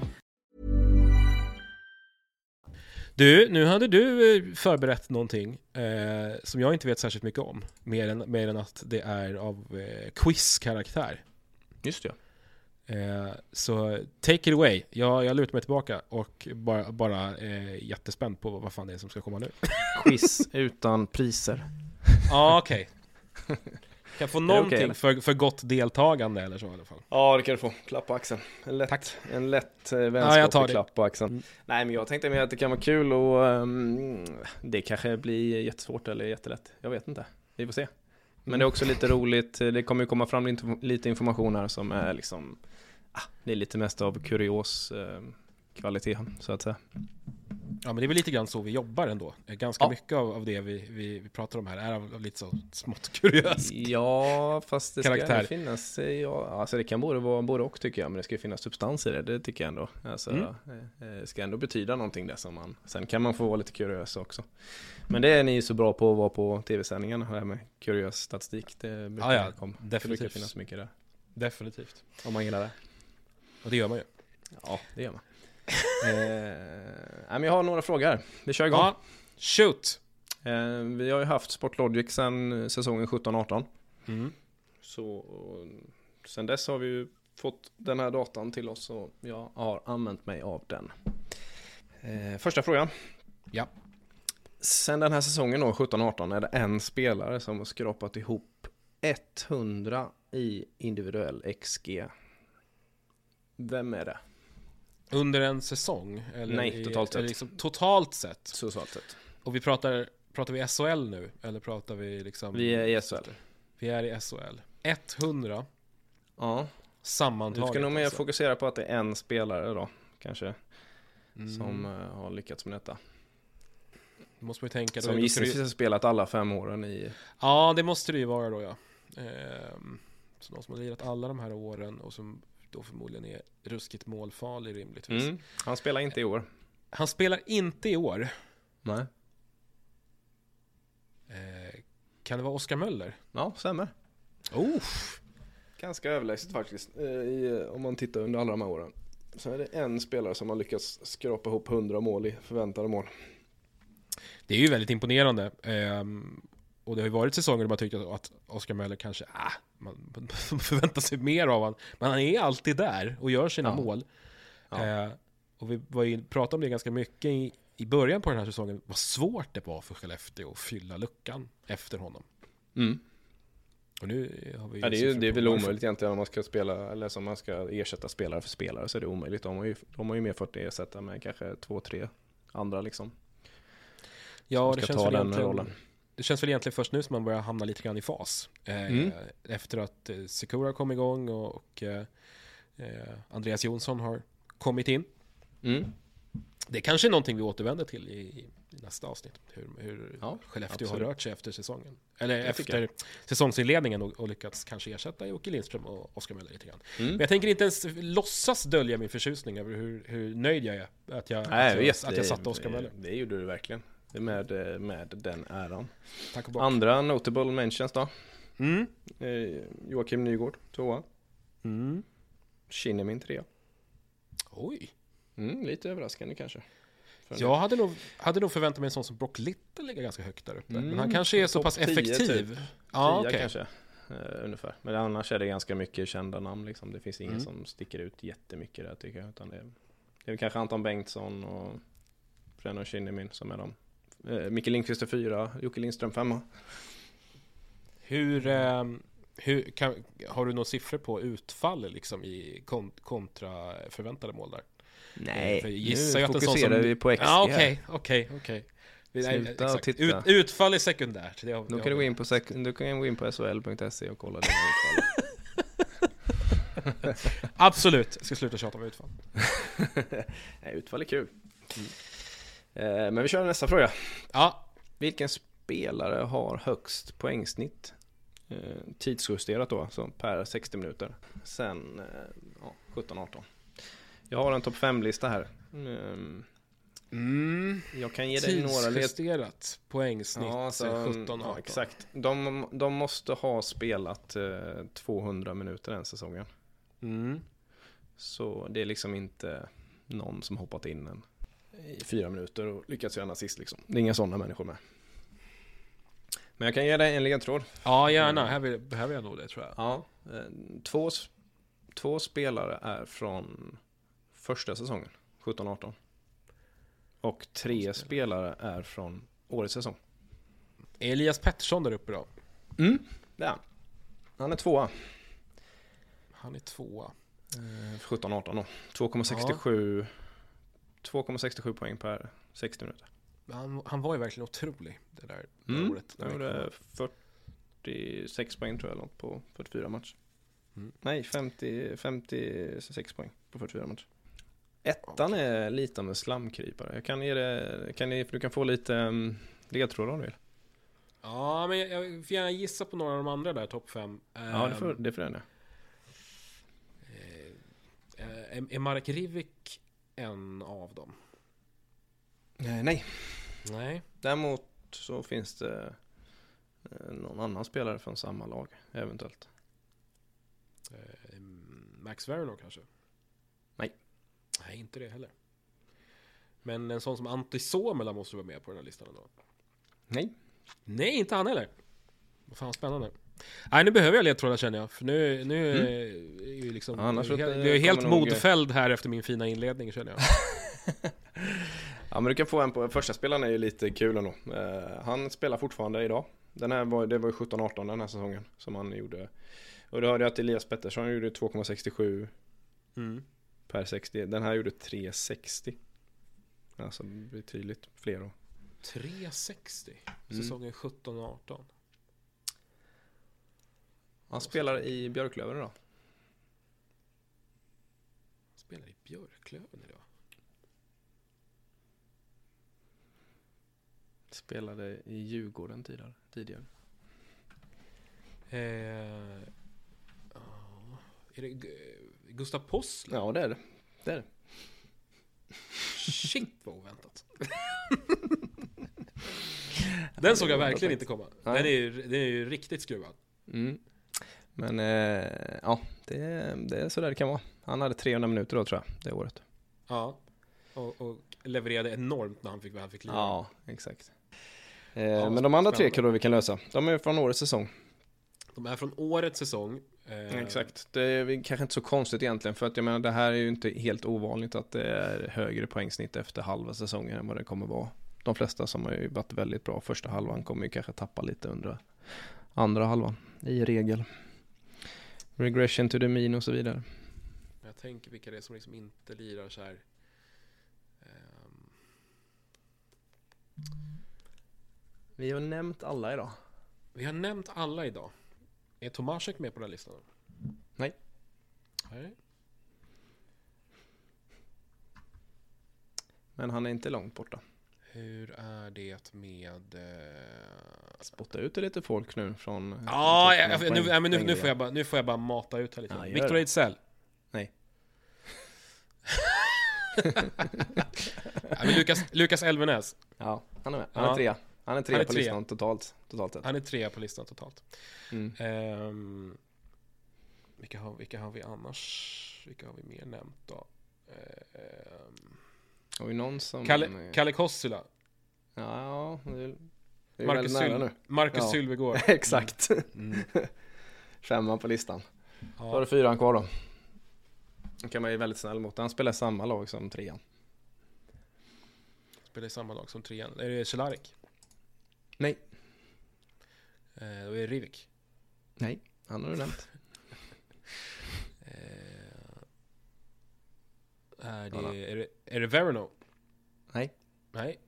Du, nu hade du eh, förberett någonting eh, som jag inte vet särskilt mycket om. Mer än, mer än att det är av eh, quiz-karaktär. Just det. Eh, så take it away. Jag, jag lutar mig tillbaka och bara, bara eh, jättespänd på vad fan det är som ska komma nu. Quiz utan priser. Ja, okej. Kan jag få någonting eller? för, för gott deltagande eller så i alla fall. Ja, det kan du få. Klapp på axeln. En lätt, Tack. En lätt eh, Ja, vänskaplig tar det. klapp på axeln. Mm. Nej, men jag tänkte mer att det kan vara kul och ehm, det kanske blir jättesvårt eller jättelätt. Jag vet inte. Vi får se. Men det är också lite roligt. Det kommer ju komma fram lite, lite information här som är liksom ah, Det är lite mest av kurios eh, kvalitet så att säga. Ja, men det är väl lite grann så vi jobbar ändå. Eh, Ganska Ja. mycket av, av det vi, vi, vi pratar om här är av, av lite så smått kuriöst. Ja, fast det ska Karaktär. ändå finnas, eh, ja, alltså det kan både vara både och tycker jag, men det ska ju finnas substans i det, det tycker jag ändå. Alltså, Mm. eh, det ska ändå betyda någonting det som man, sen kan man få vara lite kuriös också. Men det är ni ju så bra på att vara på tv-sändningarna, det här med kuriös statistik, det brukar, Ja, ja, komma. det brukar definitivt. finnas mycket där. Definitivt. Om man gillar det. Och det gör man ju. Ja, det gör man. Eh, men jag har några frågor här, vi kör igång. Ja, shoot! Eh, vi har ju haft Sportlogic sedan säsongen 17-18. Mm. Så sen dess har vi ju fått den här datan till oss och jag har använt mig av den. Eh, första frågan. Ja. Sen den här säsongen då, 17-18, är det en spelare som har skrapat ihop 100 i individuell XG. Vem är det? Under en säsong? Eller Nej, i- totalt sett. Liksom, totalt sett. Socialt sett. Och vi pratar, pratar vi SHL nu? Eller pratar vi liksom... Vi är i SHL. Vi är i SHL. 100 Ja, sammantaget. du ska nog mer alltså. fokusera på att det är en spelare då, kanske, Mm. som eh, har lyckats med detta. Då måste man ju tänka... Som det gissningsvis har spelat alla fem åren i... Ja, det måste det ju vara då ja. Ehm, så någon som har lirat alla de här åren och som då förmodligen är ruskigt målfarlig rimligtvis. Mm. Han spelar inte i år. Han spelar inte i år. Nej. Eh, kan det vara Oskar Möller? Ja, stämmer. Oh. Ganska överlägset faktiskt. eh, I, om man tittar under alla de här åren. Så är det en spelare som har lyckats skrapa ihop 100 mål i förväntade mål. Det är ju väldigt imponerande. Ehm, och det har ju varit säsonger där man tyckt att Oskar Möller kanske, ah, man förväntar sig mer av honom. Men han är alltid där och gör sina Ja. mål. Ja. Eh, och vi var ju, pratade om det ganska mycket i, i början på den här säsongen, vad svårt det var för Skellefteå att fylla luckan efter honom. Mm. Och nu har vi Ja, det är ju det är väl varför. omöjligt egentligen om man ska spela, eller som man ska ersätta spelare för spelare så är det omöjligt. De har ju, de har ju mer fått ersätta med kanske två, tre andra liksom. Ja, det känns, väl den egentligen, rollen. Det känns väl egentligen först nu som man börjar hamna lite grann i fas. Eh, Mm. Efter att eh, Sekura kom igång och, och eh, eh, Andreas Jonsson har kommit in. Mm. Det kanske är någonting vi återvänder till i, i nästa avsnitt. Hur, hur Ja, Skellefteå absolut. har rört sig efter säsongen. Eller tycker efter säsongsinledningen och, och lyckats kanske ersätta Jocke Lindström och Oskar Möller lite grann. Mm. Men jag tänker inte ens låtsas dölja min förtjusning över hur, hur nöjd jag är att jag, Nej, att jag, att jag satte Oskar Möller. det gjorde du verkligen. Med, eh, med den äran. Andra notable mentions då. Mm. Eh, Joakim Nygård, tvåa. Mm. Kinnimin, trea. Oj. Mm, lite överraskande kanske. Jag hade nog, hade nog förväntat mig en sån som Brock Little ligga ganska högt där uppe. Men Mm, han kanske är så topp pass 10 effektiv. typ. Ja, okej. kanske, eh, ungefär. Men annars är det ganska mycket kända namn liksom. Det finns ingen Mm. som sticker ut jättemycket där tycker jag. Utan det, är, det är väl kanske Anton Bengtsson och Brennan Kinnimin som är de. Eh, Micke Lindqvist är fyra, Jocke Lindström femma. Hur, ehm, hur kan, har du några siffror på utfall liksom i kon, kontra förväntade mål där? Nej, För jag gissar nu att fokuserar som- vi på XG Ja, okej, okej, okej. Nej, Sluta och titta. Ut, utfall är sekundärt. Det har, Då kan du gå in på, sek- du kan gå in på sol.se och kolla dina utfall. Absolut, jag ska sluta tjata om utfall. Nej, utfall är kul. Eh, Men vi kör nästa fråga. Ja, Vilken spelare har högst poängsnitt? Eh, tidsjusterat då, alltså per 60 minuter. Sen eh, ja, 17-18. Jag har en topp 5-lista här. Mm, jag kan ge dig några tidsjusterat poängsnitt Ja, alltså, 17 ja, 18. exakt. De, de måste ha spelat eh, 200 minuter den säsongen. Mm. Så det är liksom inte någon som hoppat in en i fyra minuter och lyckats göra en assist liksom. Det är inga sådana människor med. Men jag kan ge dig en ledtråd. Ja, gärna. Här vill, behöver jag nog det tror jag. Ja, eh, två, två spelare är från första säsongen, 17-18. Och tre spelare är från årets säsong. Är Elias Pettersson där uppe då? Mm, det är han. Han är tvåa. Han är tvåa. Eh, 17-18 då. 2,67 2,67 poäng per 60 minuter. Han, han var ju verkligen otrolig det där Mm. året. Han gjorde 46 poäng tror jag något på 44 matcher. Mm. Nej, 50, 56 poäng på 44 matcher. Ettan är lite av en slamkrypare. Jag kan ge det, kan ni, för du kan få lite um, ledtrådar om du vill. Ja, men jag, jag får gärna gissa på några av de andra där, topp fem. Ja, det får, det får den Eh, är, är Marek Rivik en av dem? Eh, nej, Nej. däremot så finns det eh, någon annan spelare från samma lag, eventuellt. Eh, Max Verno kanske? Nej. Nej, inte det heller. Men en sån som Antti Suomela måste vara med på den här listan ändå. Nej. Nej, inte han heller. Vad fan spännande. Nej, nu behöver jag ledtrådar känner jag. För nu, nu är ju liksom... Mm. Annars jag, eh, jag är helt nog- modfälld här efter min fina inledning känner jag. Ja men du kan få en på, första spelaren är ju lite kul ändå. Eh, han spelar fortfarande idag. Den här var, det var ju 17-18 den här säsongen som han gjorde. Och då hörde jag att Elias Pettersson gjorde 2,67 Mm. per 60. Den här gjorde 3,60. Alltså betydligt fler då. 360. Mm. Säsongen 17-18. Han spelar i Björklöven idag. Spelar i Björklöven idag. Spelade i Djurgården tidigare. tidigare. Eh, är det Gu- Gustav Possler? Ja det är det. Det är det. Shit vad oväntat. Den såg jag verkligen inte komma. Den är ju, den är ju riktigt skruvad. Mm. Men eh, ja, det, det är så där det kan vara. Han hade 300 minuter då tror jag, det året. Ja. Och, och levererade enormt när han fick, när han fick lira. Ja, exakt. Eh, Ja, men de andra tre kan vi kan lösa. De är från årets säsong. De är från årets säsong. Eh, Exakt. Det är kanske inte så konstigt egentligen för att jag menar det här är ju inte helt ovanligt att det är högre poängsnitt efter halva säsongen än vad det kommer vara. De flesta som har ju varit väldigt bra första halvan kommer ju kanske tappa lite under andra halvan i regel. Regression to the mean och så vidare. Jag tänker vilka det är som liksom inte lirar så här. Ehm, Vi har nämnt alla idag. vi har nämnt alla idag. Är Tomasek med på den listan? Nej. Nej. Men han är inte långt borta. Hur är det med... Eh... Spotta ut lite folk nu från... Ja, från jag, nu, nej, men nu, nu, får jag bara, nu får jag bara mata ut här lite. Ja, Victor. Ejdsell. Nej. ja, men Lukas, Lukas Elvenäs. Ja, han är med. Han Ja. är trea. Han är trea Han är på trea. listan totalt, totalt sett. Han är trea på listan totalt. Mm. Ehm, vilka, har, vilka har vi annars? Vilka har vi mer nämnt då? Ehm, Har vi någon som... Kalle, Kalle Kossila. Ja, det är, det är Marcus, Syl, nu. Marcus Ja. Sylvegård. Exakt. Mm. Femman på listan. Då har Ja, du fyran kvar då. Då kan man ju väldigt snäll mot. Han spelar samma lag som trean. spelar i samma lag som trean. Är det Cehlarik? Nej. Eh, då är det Rivik. Nej, han har du nämnt. Är, Ja, då. det, är, det, är det Verno? Nej. Nej.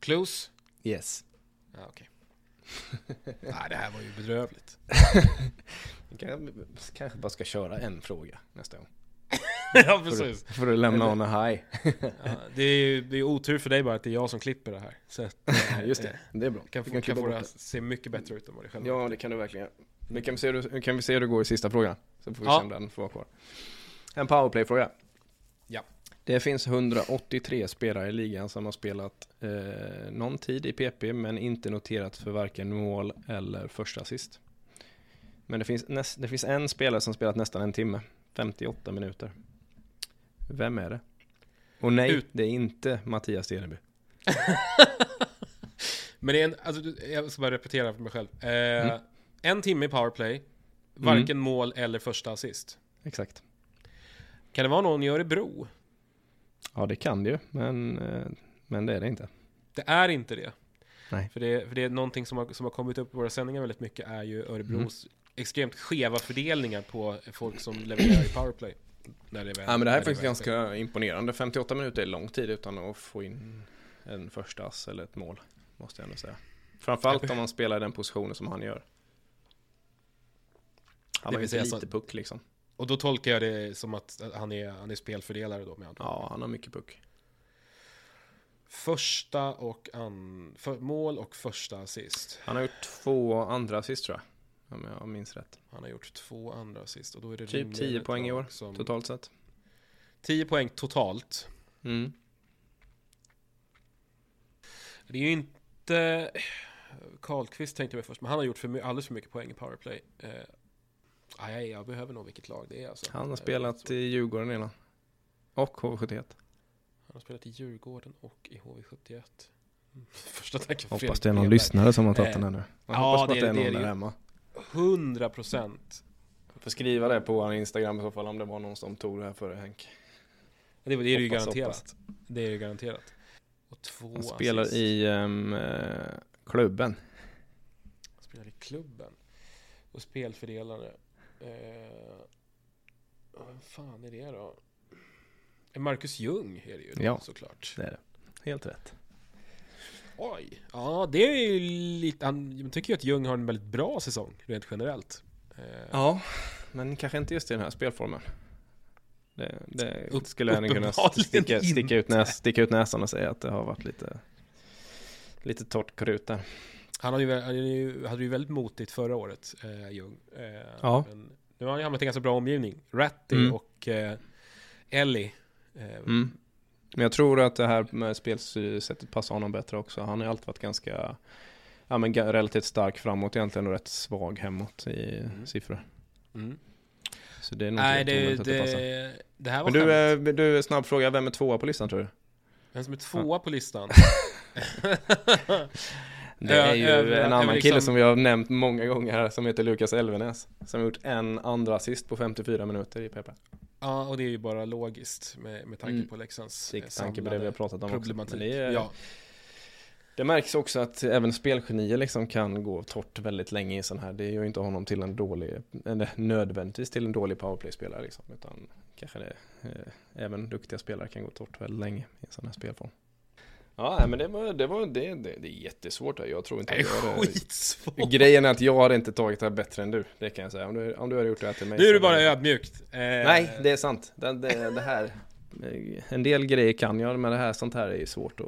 Close? Yes. Ja, okej. Nej, det här var ju bedrövligt. Kan- kanske bara ska köra en fråga nästa gång. ja, du, precis. får du lämna on a high. Ja, det är ju det är otur för dig bara att det är jag som klipper det här. Så att, eh, Just det, det är bra. Kan, få, kan klippa få det att se mycket bättre ut än vad det själv Ja, det kan du verkligen. Nu kan vi se hur, du- kan vi se hur det går i sista frågan. Så får vi Ja. se om den får vara kvar. En powerplay-fråga. Ja. Det finns 183 spelare i ligan som har spelat eh, någon tid i PP men inte noterat för varken mål eller första assist. Men det finns, näst, det finns en spelare som spelat nästan en timme, 58 minuter. Vem är det? Och nej, Ut- det är inte Mattias Steneby. Men det är en, alltså, jag ska bara repetera för mig själv. Eh, Mm. En timme i powerplay, varken mål eller första assist. Exakt. Kan det vara någon i Örebro? Ja, det kan det ju, men, eh, men det är det inte. Det är inte det. Nej. För det, för det är någonting som har, som har kommit upp i våra sändningar väldigt mycket är ju Örebros Mm. extremt skeva fördelningar på folk som levererar i powerplay. När det väl, Ja men det här är faktiskt ganska imponerande. 58 minuter är lång tid utan att få in en första ass eller ett mål. Måste jag ändå säga. Framförallt om man spelar i den positionen som han gör. Han Det har ju inte lite så- puck liksom. Och då tolkar jag det som att han är, han är spelfördelare då med andra. Ja, han har mycket puck. Första och an, för, mål och första assist. Han har gjort två andra assist tror jag. Om jag minns rätt. Han har gjort två andra assist och då är det Typ rimligen 10 ett poäng i år som- totalt sett. 10 poäng totalt. Mm. Det är ju inte... Karlqvist tänkte jag först, men han har gjort för, alldeles för mycket poäng i powerplay. Eh, aj, jag behöver nog vilket lag det är alltså. Han har spelat i Djurgården innan. Och HV71. Han har spelat i Djurgården och i HV71. Mm. Första tanken Hoppas Fredrik det är någon Breberg. lyssnare som har tagit den här nu. Jag ja, hoppas det att det är- är det är någon det där hemma. 100 procent. Får skriva det på vår Instagram i så fall om det var någon som tog det här före Henk. Det, det är det ju Hoppas, garanterat. hoppas. Det är ju garanterat. Och två Han spelar assist. i eh, klubben. Han spelar i klubben. Och spelfördelare. Eh, vad fan är det då? Marcus Ljung är det ju då, Ja. såklart. Det är det. Helt rätt. Oj. Ja, det är ju lite... Han, jag tycker ju att Ljung har en väldigt bra säsong, rent generellt. Eh, Ja, men kanske inte just i den här spelformen. Det, det Upp- skulle jag kunna sticka, sticka, ut inte. näs, sticka ut näsan och säga att det har varit lite Lite torrt krut där. Han hade ju, han hade ju, ju väldigt motigt förra året, eh, Ljung. Eh, Ja. Men nu har han ju hamnat i en ganska bra omgivning. Ratty Mm. och eh, Ellie. Eh, Mm. Men jag tror att det här med spelsättet passar honom bättre också. Han har alltid varit ganska Ja men relativt stark framåt egentligen och rätt svag hemåt i Mm. siffror. mm. Så det är nog Nej, det, att det passar. det, här var Men du, eh, du, snabb fråga, vem är tvåa på listan tror du? Vem som är tvåa på listan? Det är ju Över- en annan liksom- kille som vi har nämnt många gånger här som heter Lukas Elvenäs. Som har gjort en andra assist på 54 minuter i PP. Ja, och det är ju bara logiskt med, med tanke Mm. på Leksands tanke på det vi har pratat om problematik. Det, är, Ja, det märks också att även spelgenier liksom kan gå torrt väldigt länge i sån här. Det gör ju inte honom till en dålig, eller nödvändigtvis till en dålig powerplay-spelare liksom. Utan kanske det, eh, även duktiga spelare kan gå torrt väldigt länge i en sån här spelform. Ja, men det var, det var, det, det, det är jättesvårt. här. Jag tror inte det är jag skitsvårt. Grejen är att jag hade inte tagit det här bättre än du, det kan jag säga. Om du, om du hade gjort det här till mig Nu är det bara ödmjukt. Eh, Nej, det är sant. Det, det, det här, en del grejer kan jag, men det här, sånt här är ju svårt att,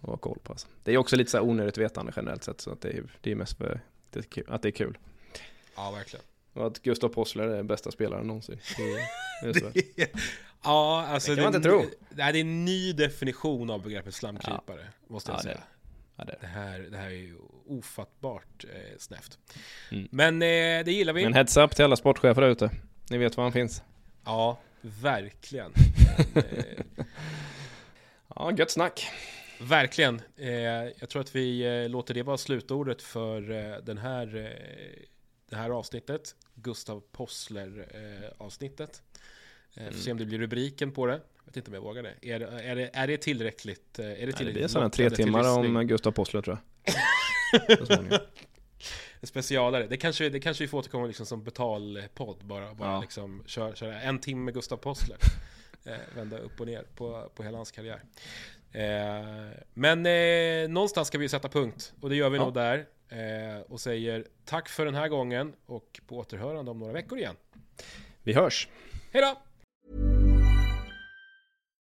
att ha koll på. Alltså. Det är också lite så här onödigt vetande generellt sett, så att det är, det är mest för det att det är kul. Ja, verkligen. Och att Gustav Possler är bästa spelaren någonsin. östvärlden. ja, alltså Det kan man inte tro. Nej, det är en ny definition av begreppet slamkrypare, måste jag Ja, det säga. Ja, det är Det det. här, det här är ju ofattbart eh, snävt. Mm. Men eh, det gillar vi. Men heads up till alla sportchefer där ute. Ni vet var han finns. Ja, verkligen. Men, eh, Ja, gött snack. verkligen. Eh, jag tror att vi eh, låter det vara slutordet för eh, den här, det här avsnittet. Gustav Possler eh, avsnittet. Eh, får se om det blir rubriken på det. Jag vet inte om jag vågar det. Är är det, är det tillräckligt? eh, Är det Nej, tillräckligt det är sådana tre timmar om Gustav Possler tror jag. En specialare. Det kanske, det kanske vi får återkomma liksom som betalpodd. Bara, bara Ja. liksom köra, köra en timme med Gustav Possler. eh, vända upp och ner på, på hela hans karriär. Eh, men eh, någonstans ska vi sätta punkt. Och det gör vi Ja. nog där. Eh, och säger tack för den här gången. Och på återhörande om några veckor igen. Vi hörs. Hej då!